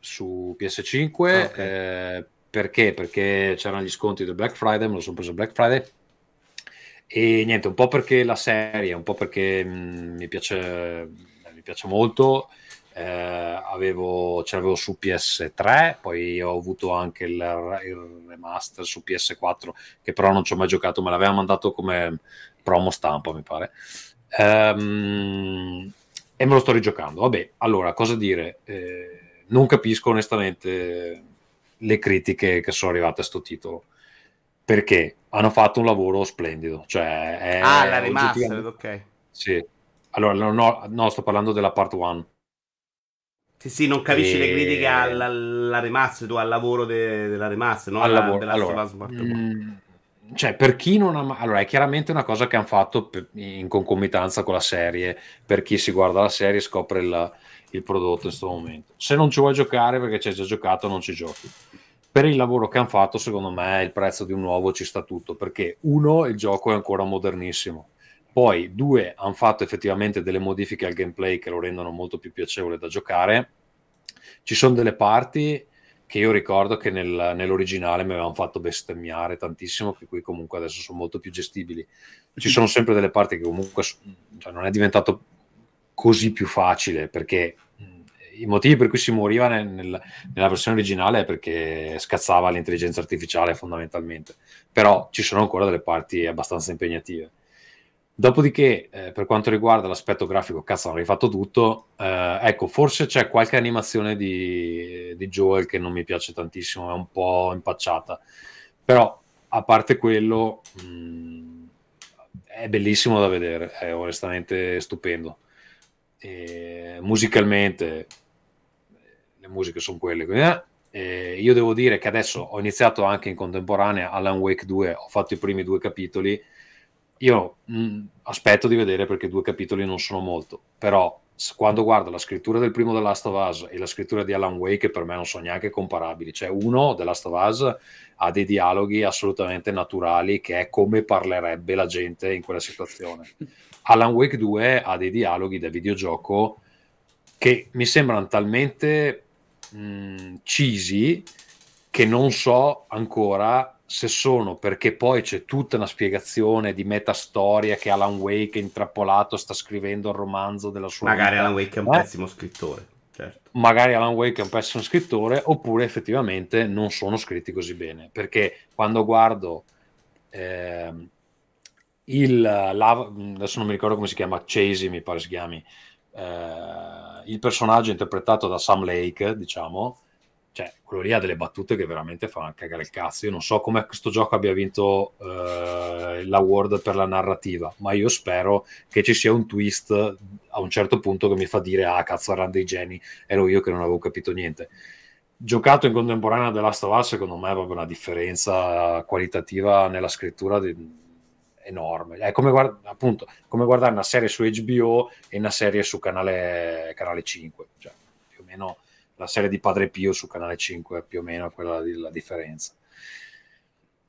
su PS5. Ah, ok. eh, perché? Perché c'erano gli sconti del Black Friday, me lo sono preso il Black Friday. E niente, un po' perché la serie, un po' perché mh, mi piace, mi piace molto. eh, avevo, ce l'avevo su PS3, poi ho avuto anche il, il remaster su PS4, che però non ci ho mai giocato, me l'aveva mandato come promo stampa, mi pare. Ehm, e me lo sto rigiocando. Vabbè, allora, cosa dire? Eh, non capisco onestamente le critiche che sono arrivate a sto titolo perché hanno fatto un lavoro splendido. Cioè, è ah, la remastered, ok. Sì. Allora, no, no, sto parlando della part 1. Sì, sì, non capisci E- le critiche alla, alla remaster, tu al lavoro de- della remaster, no? al Alla- lavoro. della Allora, mm, cioè, per chi non ha allora, è chiaramente una cosa che hanno fatto per- in concomitanza con la serie. Per chi si guarda la serie, scopre il, il prodotto in questo momento. Se non ci vuoi giocare perché ci hai già giocato, non ci giochi. Per il lavoro che hanno fatto, secondo me, il prezzo di un nuovo ci sta tutto. Perché, uno, il gioco è ancora modernissimo. Poi, due, hanno fatto effettivamente delle modifiche al gameplay che lo rendono molto più piacevole da giocare. Ci sono delle parti che io ricordo che nel- nell'originale mi avevano fatto bestemmiare tantissimo, che qui comunque adesso sono molto più gestibili. Ci sono sempre delle parti che comunque cioè, non è diventato così più facile, perché i motivi per cui si moriva nel- nel- nella versione originale è perché scazzava l'intelligenza artificiale fondamentalmente, però ci sono ancora delle parti abbastanza impegnative. Dopodiché, eh, per quanto riguarda l'aspetto grafico, cazzo, hanno rifatto tutto. Eh, ecco, forse c'è qualche animazione di, di Joel che non mi piace tantissimo, è un po' impacciata. Però, a parte quello, mh, è bellissimo da vedere, è onestamente stupendo. E musicalmente, le musiche sono quelle. eh. E io devo dire che adesso ho iniziato anche in contemporanea Alan Wake 2, ho fatto i primi due capitoli. Io mh, aspetto di vedere perché due capitoli non sono molto, però quando guardo la scrittura del primo The Last of Us e la scrittura di Alan Wake, per me non sono neanche comparabili. Cioè, uno, The Last of Us, ha dei dialoghi assolutamente naturali, che è come parlerebbe la gente in quella situazione. Alan Wake 2 ha dei dialoghi da videogioco che mi sembrano talmente mh, cheesy che non so ancora se sono perché poi c'è tutta una spiegazione di metastoria che Alan Wake intrappolato sta scrivendo il romanzo della sua Magari vita. Alan Wake è un Eh? pessimo scrittore. Certo. magari Alan Wake è un pessimo scrittore oppure effettivamente non sono scritti così bene perché quando guardo ehm, il la- adesso non mi ricordo come si chiama Chasey mi pare si chiami eh, il personaggio interpretato da Sam Lake diciamo cioè quello lì ha delle battute che veramente fanno cagare il cazzo io non so come questo gioco abbia vinto eh, l'award per la narrativa ma io spero che ci sia un twist a un certo punto che mi fa dire ah cazzo erano dei geni ero io che non avevo capito niente. Giocato in contemporanea The Last secondo me è proprio una differenza qualitativa nella scrittura di- enorme. È come, guard- appunto, come guardare una serie su HBO e una serie su canale, canale 5, cioè più o meno la serie di Padre Pio su canale 5 è più o meno quella di- la differenza.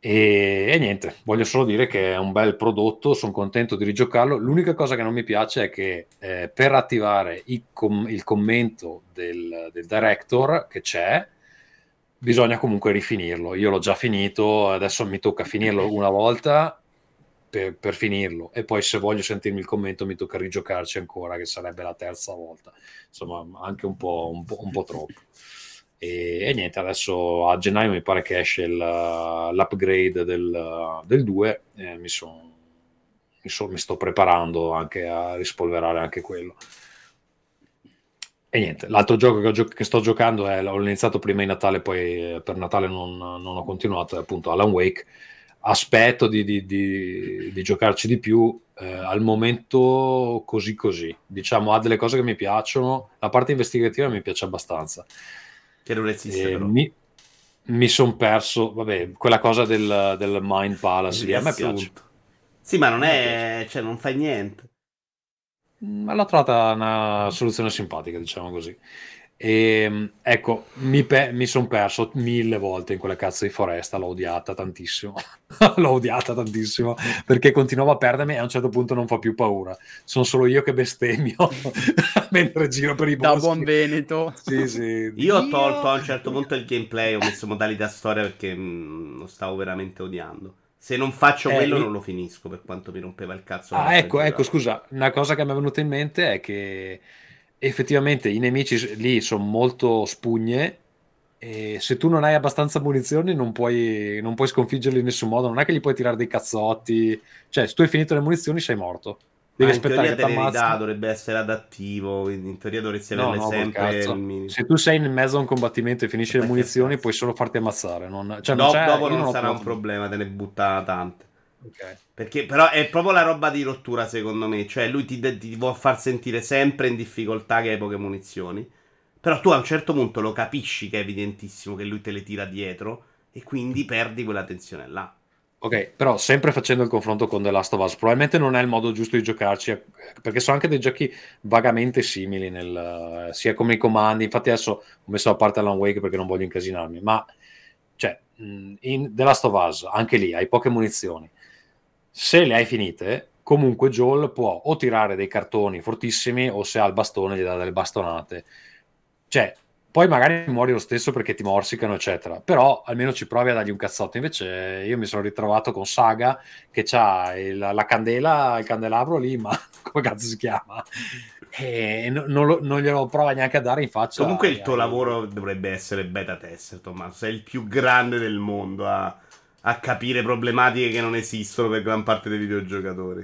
E, e niente, voglio solo dire che è un bel prodotto, sono contento di rigiocarlo. L'unica cosa che non mi piace è che eh, per attivare i com- il commento del, del director che c'è, bisogna comunque rifinirlo. Io l'ho già finito, adesso mi tocca finirlo una volta per, per finirlo e poi se voglio sentirmi il commento mi tocca rigiocarci ancora, che sarebbe la terza volta. Insomma, anche un po', un po', un po troppo. E, e niente, adesso a gennaio mi pare che esce il, l'upgrade del, del 2 e mi, son- mi, so- mi sto preparando anche a rispolverare anche quello. E niente, l'altro gioco che, gio- che sto giocando è, l'ho iniziato prima in Natale, poi per Natale non, non ho continuato, è appunto Alan Wake. Aspetto di, di- di- di giocarci di più, eh, al momento così così. Diciamo, ha delle cose che mi piacciono, la parte investigativa mi piace abbastanza. Che non esiste E però. mi, mi sono perso, vabbè, quella cosa del, del Mind Palace, lì, a me piace. Sì, ma non è... cioè non fai niente. Ma l'ho trovata una soluzione simpatica, diciamo così. E, ecco, mi, mi sono perso mille volte in quella cazzo di foresta, l'ho odiata tantissimo. l'ho odiata tantissimo perché continuavo a perdermi e a un certo punto non fa più paura. Sono solo io che bestemmio mentre giro per i Da boschi. buon Veneto. Sì, sì. Io ho tolto a un certo punto il gameplay, ho messo modalità storia perché mm, lo stavo veramente odiando. Se non faccio Eh, quello non lo finisco per quanto mi rompeva il cazzo. Ah, ecco, ecco, scusa, una cosa che mi è venuta in mente è che effettivamente i nemici lì sono molto spugne e se tu non hai abbastanza munizioni non puoi, non puoi sconfiggerli in nessun modo, non è che gli puoi tirare dei cazzotti, cioè se tu hai finito le munizioni sei morto. Devi in aspettare che ammazzino. dovrebbe essere adattivo, quindi in teoria dovresti No, averne no, col sempre. Se tu sei in mezzo a un combattimento e finisci le munizioni puoi solo farti ammazzare. Non, cioè, non c'è- dopo non ho sarà un problema, te ne butta tante. Ok. Perché però è proprio la roba di rottura secondo me, cioè lui ti, ti vuol far sentire sempre in difficoltà che hai poche munizioni, però tu a un certo punto lo capisci che è evidentissimo che lui te le tira dietro e quindi perdi quella tensione là. Ok, però sempre facendo il confronto con The Last of Us, probabilmente non è il modo giusto di giocarci, eh, perché sono anche dei giochi vagamente simili, nel, eh, sia come i comandi. Infatti, adesso ho messo a parte Alan Wake perché non voglio incasinarmi, ma cioè, mh, in The Last of Us, anche lì hai poche munizioni. Se le hai finite, comunque Joel può o tirare dei cartoni fortissimi o se ha il bastone gli dà delle bastonate. Cioè, poi magari muori lo stesso perché ti morsicano, eccetera. Però almeno ci provi a dargli un cazzotto. Invece io mi sono ritrovato con Saga che ha la candela, il candelabro lì, ma come cazzo si chiama? E no- non, lo- non glielo prova neanche a dare in faccia. Comunque il tuo lavoro dovrebbe essere beta tester, Tommaso, sei il più grande del mondo a, a capire problematiche che non esistono per gran parte dei videogiocatori.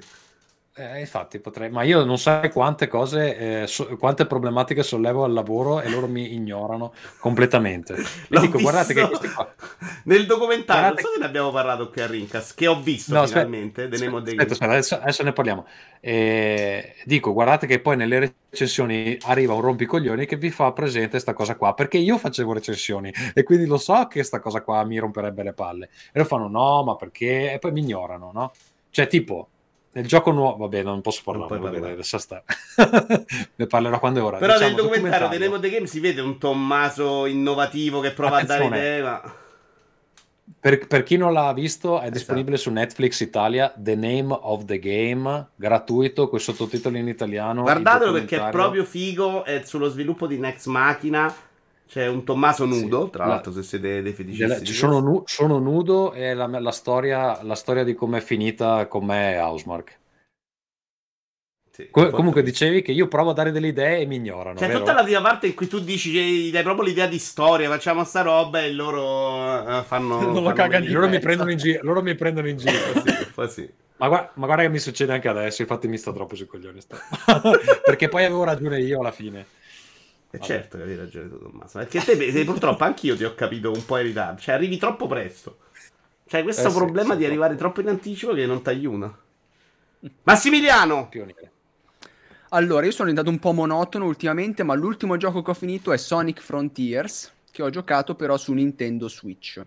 Eh, infatti potrei, ma io non sai quante cose, eh, so- quante problematiche sollevo al lavoro e loro mi ignorano completamente. L'ho dico, guardate che questi qua... Nel documentario, Guardate non so se ne abbiamo parlato qui a Rincas, che ho visto No, aspetta, finalmente, aspetta, Game. aspetta, adesso, adesso ne parliamo. Eh, dico, guardate che poi nelle recensioni arriva un rompicoglioni che vi fa presente sta cosa qua, perché io facevo recensioni e quindi lo so che sta cosa qua mi romperebbe le palle. E lo fanno, no, ma perché? E poi mi ignorano, no? Cioè, tipo, nel gioco nuovo, vabbè, non posso parlare, Non vabbè, lascia stare. ne parlerò quando è ora. Però Diciamo, nel documentario The Name of the Game si vede un Tommaso innovativo che prova a dare Attenzione. idee, ma... Per, per chi non l'ha visto, Esatto. è disponibile su Netflix Italia, The Name of the Game, gratuito, con i sottotitoli in italiano. Guardatelo perché è proprio figo, è sullo sviluppo di Next Machina. C'è un Tommaso nudo, Sì, tra la- l'altro se siete dei feticisti. Sono, questo. nu- sono nudo e la, la storia, la storia di come è finita con me Housemark. Sì, Co- un po' comunque triste. dicevi che io provo a dare delle idee e mi ignorano. C'è vero? tutta la prima parte in cui tu dici, gli dai proprio l'idea di storia, facciamo sta roba e loro eh, fanno... Non lo cagano loro, mi prendono in giro, loro mi prendono in giro. sì. Poi sì. Ma, guarda, ma guarda che mi succede anche adesso, infatti mi sta troppo sui coglioni. sto. Perché poi avevo ragione io alla fine. E certo che avevi ragione tu, Tommaso. Perché te, se- purtroppo anch'io ti ho capito un po' in ritardo. Cioè, arrivi troppo presto. C'hai questo Eh sì, problema sì, di arrivare troppo in anticipo che non ti aiuta. Massimiliano! Pioniere. Allora, io sono diventato un po' monotono ultimamente, ma l'ultimo gioco che ho finito è Sonic Frontiers, che ho giocato però su Nintendo Switch.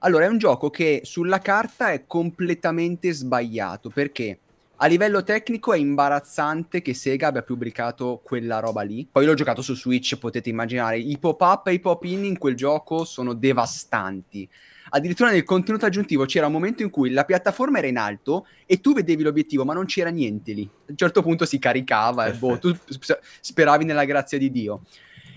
Allora, è un gioco che sulla carta è completamente sbagliato, perché a livello tecnico è imbarazzante che Sega abbia pubblicato quella roba lì. Poi l'ho giocato su Switch, potete immaginare, i pop-up e i pop-in in quel gioco sono devastanti. Addirittura nel contenuto aggiuntivo c'era un momento in cui la piattaforma era in alto e tu vedevi l'obiettivo, ma non c'era niente lì. A un certo punto si caricava e boh, tu sp- speravi nella grazia di Dio.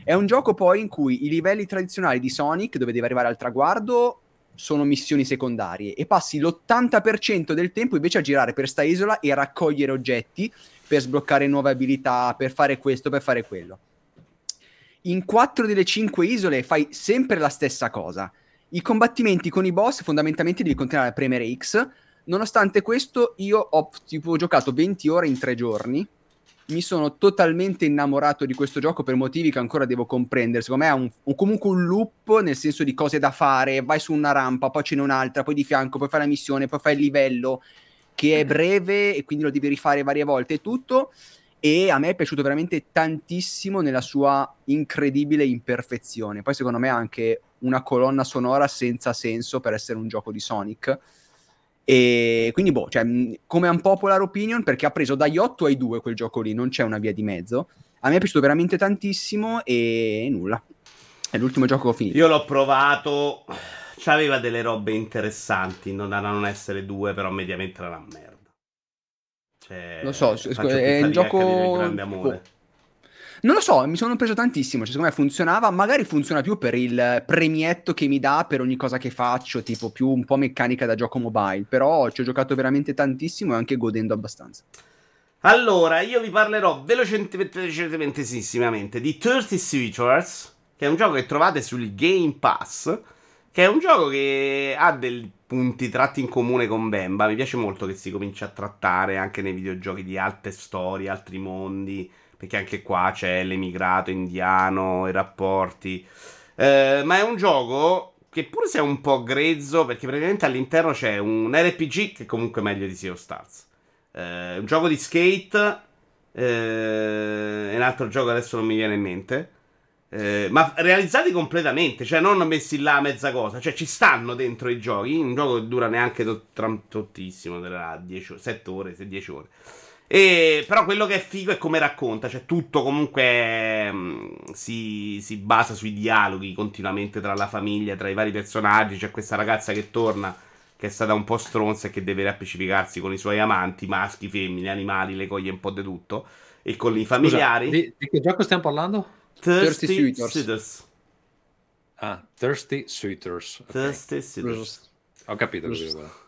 È un gioco poi in cui i livelli tradizionali di Sonic, dove devi arrivare al traguardo, sono missioni secondarie e passi l'80% del tempo invece a girare per sta isola e raccogliere oggetti per sbloccare nuove abilità, per fare questo, per fare quello. In quattro delle cinque isole fai sempre la stessa cosa. I combattimenti con i boss fondamentalmente devi continuare a premere X. Nonostante questo, io ho tipo giocato 20 ore in tre giorni. Mi sono totalmente innamorato di questo gioco per motivi che ancora devo comprendere. Secondo me è un, un- comunque un loop nel senso di cose da fare. Vai su una rampa, poi ce n'è un'altra, poi di fianco, poi fai la missione, poi fai il livello che è breve e quindi lo devi rifare varie volte e tutto. E a me è piaciuto veramente tantissimo nella sua incredibile imperfezione. Poi secondo me ha anche una colonna sonora senza senso per essere un gioco di Sonic. E quindi, boh, cioè, come un popular opinion, perché ha preso dagli 8 ai 2 quel gioco lì, non c'è una via di mezzo. A me è piaciuto veramente tantissimo e nulla. È l'ultimo gioco che ho finito. Io l'ho provato. C'aveva delle robe interessanti. Non da non essere due, però mediamente era una merda. Cioè, Lo so, scu- è un gioco- grande amore. boh. Non lo so, mi sono preso tantissimo. Cioè, secondo me funzionava. Magari funziona più per il premietto che mi dà per ogni cosa che faccio, tipo più un po' meccanica da gioco mobile. Però ci ho giocato veramente tantissimo e anche godendo abbastanza. Allora, io vi parlerò velocemente di 30 Suitors, che è un gioco che trovate sul Game Pass, che è un gioco che ha dei punti tratti in comune con Bemba. Mi piace molto che si cominci a trattare anche nei videogiochi di altre storie, altri mondi, perché anche qua c'è l'emigrato indiano, i rapporti. Eh, ma è un gioco che pure se è un po' grezzo, perché praticamente all'interno c'è un RPG che è comunque meglio di Sea of Stars. Eh, un gioco di skate. eh, un altro gioco adesso non mi viene in mente. eh, ma realizzati completamente, cioè non messi là a mezza cosa. Cioè ci stanno dentro i giochi. Un gioco che dura neanche to- tram- tantissimo, durerà 10 ore, 7 ore, 10 ore. E, però quello che è figo è come racconta, cioè tutto comunque mh, si, si basa sui dialoghi continuamente tra la famiglia, tra i vari personaggi. C'è questa ragazza che torna, che è stata un po' stronza e che deve riappacificarsi con i suoi amanti, maschi, femmine, animali, le coglie un po' di tutto. E con i familiari. Scusa, di, di che gioco stiamo parlando? Thirsty, Thirsty Suitors. Suitors. Ah, Thirsty Suitors. ok. Thirsty Suitors. Ho capito. Giusto. capito.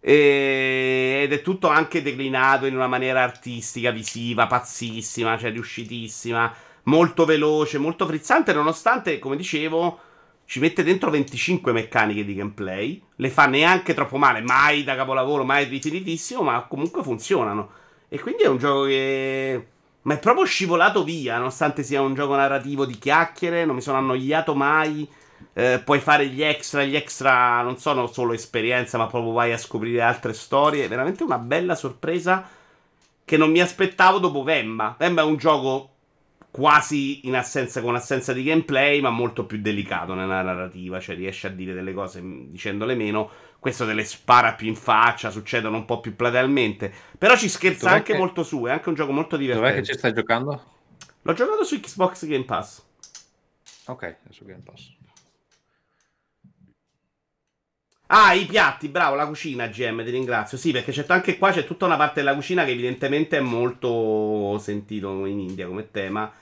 E- Ed è tutto anche declinato in una maniera artistica, visiva, pazzissima, cioè riuscitissima, molto veloce, molto frizzante, nonostante, come dicevo, ci mette dentro 25 meccaniche di gameplay, le fa neanche troppo male, mai da capolavoro, mai rifinitissimo, ma comunque funzionano. E quindi è un gioco che... Ma è proprio scivolato via, nonostante sia un gioco narrativo di chiacchiere, non mi sono annoiato mai. Eh, puoi fare gli extra, gli extra non sono solo esperienza, ma proprio vai a scoprire altre storie. È veramente una bella sorpresa che non mi aspettavo dopo Vemba. Vemba è un gioco quasi in assenza, con assenza di gameplay, ma molto più delicato nella narrativa, cioè riesce a dire delle cose dicendole meno. Questo te le spara più in faccia, succedono un po' più platealmente. Però ci scherza Dov'è anche che- molto su, è anche un gioco molto Dov'è divertente. che ci stai giocando? L'ho giocato su Xbox Game Pass. Ok, adesso Game Pass. Ah, i piatti, bravo, la cucina, GM, ti ringrazio. Sì, perché c'è anche qua, c'è tutta una parte della cucina che evidentemente è molto sentito in India come tema.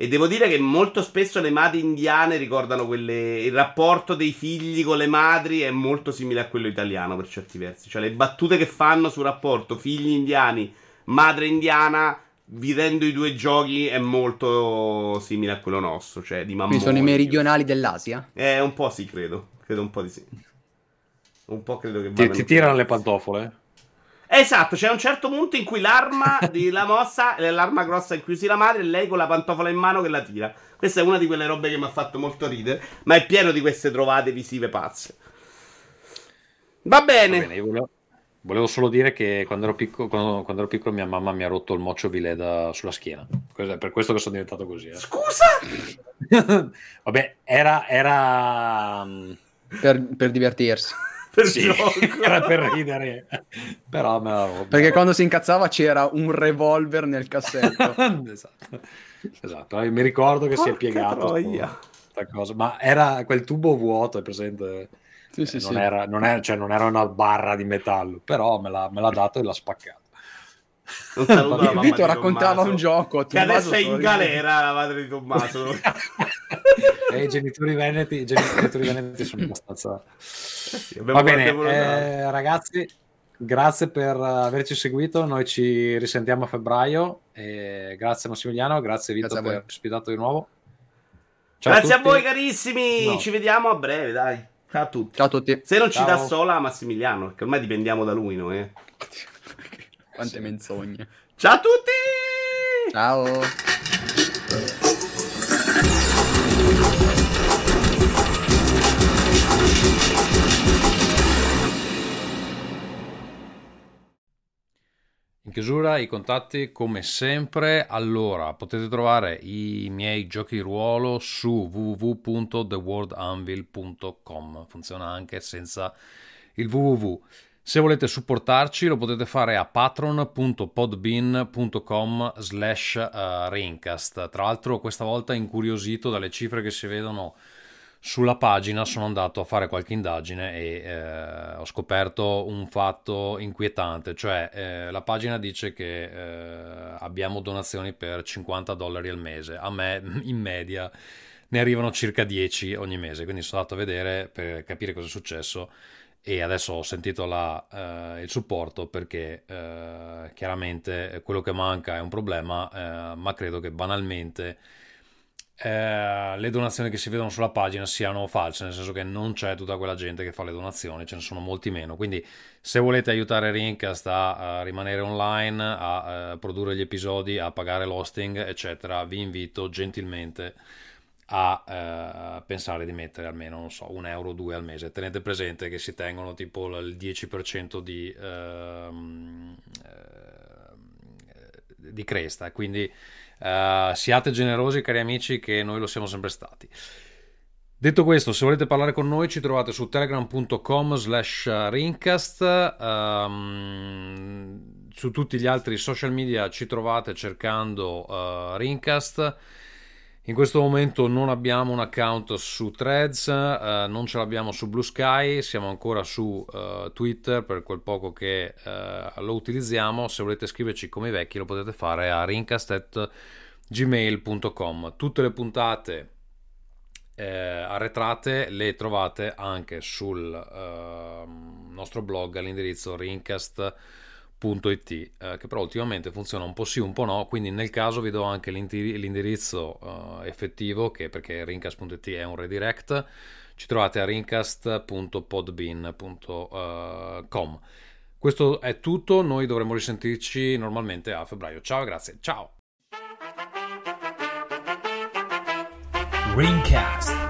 E devo dire che molto spesso le madri indiane ricordano quelle... Il rapporto dei figli con le madri è molto simile a quello italiano per certi versi. Cioè le battute che fanno sul rapporto figli indiani, madre indiana, vivendo i due giochi è molto simile a quello nostro. Cioè di mamma. Quindi sono i meridionali dell'Asia? Eh, un po' sì, credo. Credo un po' di sì. Un po' credo che Ti, ti tirano le pantofole? Esatto, c'è un certo punto in cui l'arma della mossa è l'arma grossa in cui usi la madre e lei con la pantofola in mano che la tira. Questa è una di quelle robe che mi ha fatto molto ridere, ma è pieno di queste trovate visive pazze. Va bene. Va bene, io volevo, volevo solo dire che quando ero, piccolo, quando, quando ero piccolo mia mamma mi ha rotto il moccio Vileda sulla schiena. Questo è per questo che sono diventato così. eh. Scusa! Vabbè, era... era... mm, Per, per divertirsi. Per Sì, gioco. era per ridere. Però me la roba. Perché quando si incazzava c'era un revolver nel cassetto. esatto. esatto. Mi ricordo che si è Porca piegato cosa. Ma era quel tubo vuoto, è presente? Sì, sì, Eh, non, sì. Era, non, era, cioè, non era una barra di metallo, però me l'ha, me l'ha dato e l'ha spaccato. Vito raccontava un gioco. Che adesso è in galera la madre di Tommaso. e i genitori veneti, i genitori veneti sono abbastanza... Va bene, eh, ragazzi, grazie per averci seguito. Noi ci risentiamo a febbraio. E grazie Massimiliano, grazie Vito Grazie a per aver ospitato di nuovo. Ciao Grazie a, tutti. voi carissimi, No. ci vediamo a breve, dai. Ciao a tutti. Ciao a tutti. Se non ci Ciao. dà sola Massimiliano, perché ormai dipendiamo da lui noi. eh. Quante Sì. menzogne. Ciao a tutti! Ciao. In chiusura i contatti come sempre, allora potete trovare i miei giochi di ruolo su www.theworldanvil.com, funziona anche senza il www. Se volete supportarci lo potete fare a patron.podbean.com slash eh, rincast. Tra l'altro questa volta incuriosito dalle cifre che si vedono sulla pagina sono andato a fare qualche indagine e eh, ho scoperto un fatto inquietante, cioè eh, la pagina dice che eh, abbiamo donazioni per 50 dollari al mese, a me in media ne arrivano circa 10 ogni mese, quindi sono andato a vedere per capire cosa è successo e adesso ho sentito la, eh, il supporto perché eh, chiaramente quello che manca è un problema, eh, ma credo che banalmente eh, le donazioni che si vedono sulla pagina siano false, nel senso che non c'è tutta quella gente che fa le donazioni, ce ne sono molti meno. Quindi, se volete aiutare Rincast a, a rimanere online, a, eh, produrre gli episodi, a pagare l'hosting, eccetera, vi invito gentilmente a eh, pensare di mettere almeno, non so, un euro o due al mese. Tenete presente che si tengono tipo il 10% di, ehm, eh, di cresta, quindi eh, siate generosi cari amici che noi lo siamo sempre stati. Detto questo, se volete parlare con noi ci trovate su telegram.com slash rincast, ehm, su tutti gli altri social media ci trovate cercando eh, rincast. In questo momento non abbiamo un account su Threads, eh, non ce l'abbiamo su Blue Sky, siamo ancora su eh, Twitter per quel poco che eh, lo utilizziamo. Se volete scriverci come i vecchi lo potete fare a rincast.gmail.com. Tutte le puntate eh, arretrate le trovate anche sul eh, nostro blog all'indirizzo rincast.it eh, che però ultimamente funziona un po' sì un po' no quindi nel caso vi do anche l'indi- l'indirizzo eh, effettivo che perché rincast.it è un redirect ci trovate a rincast.podbean.com questo è tutto noi dovremo risentirci normalmente a febbraio. Ciao grazie ciao! Ringcast.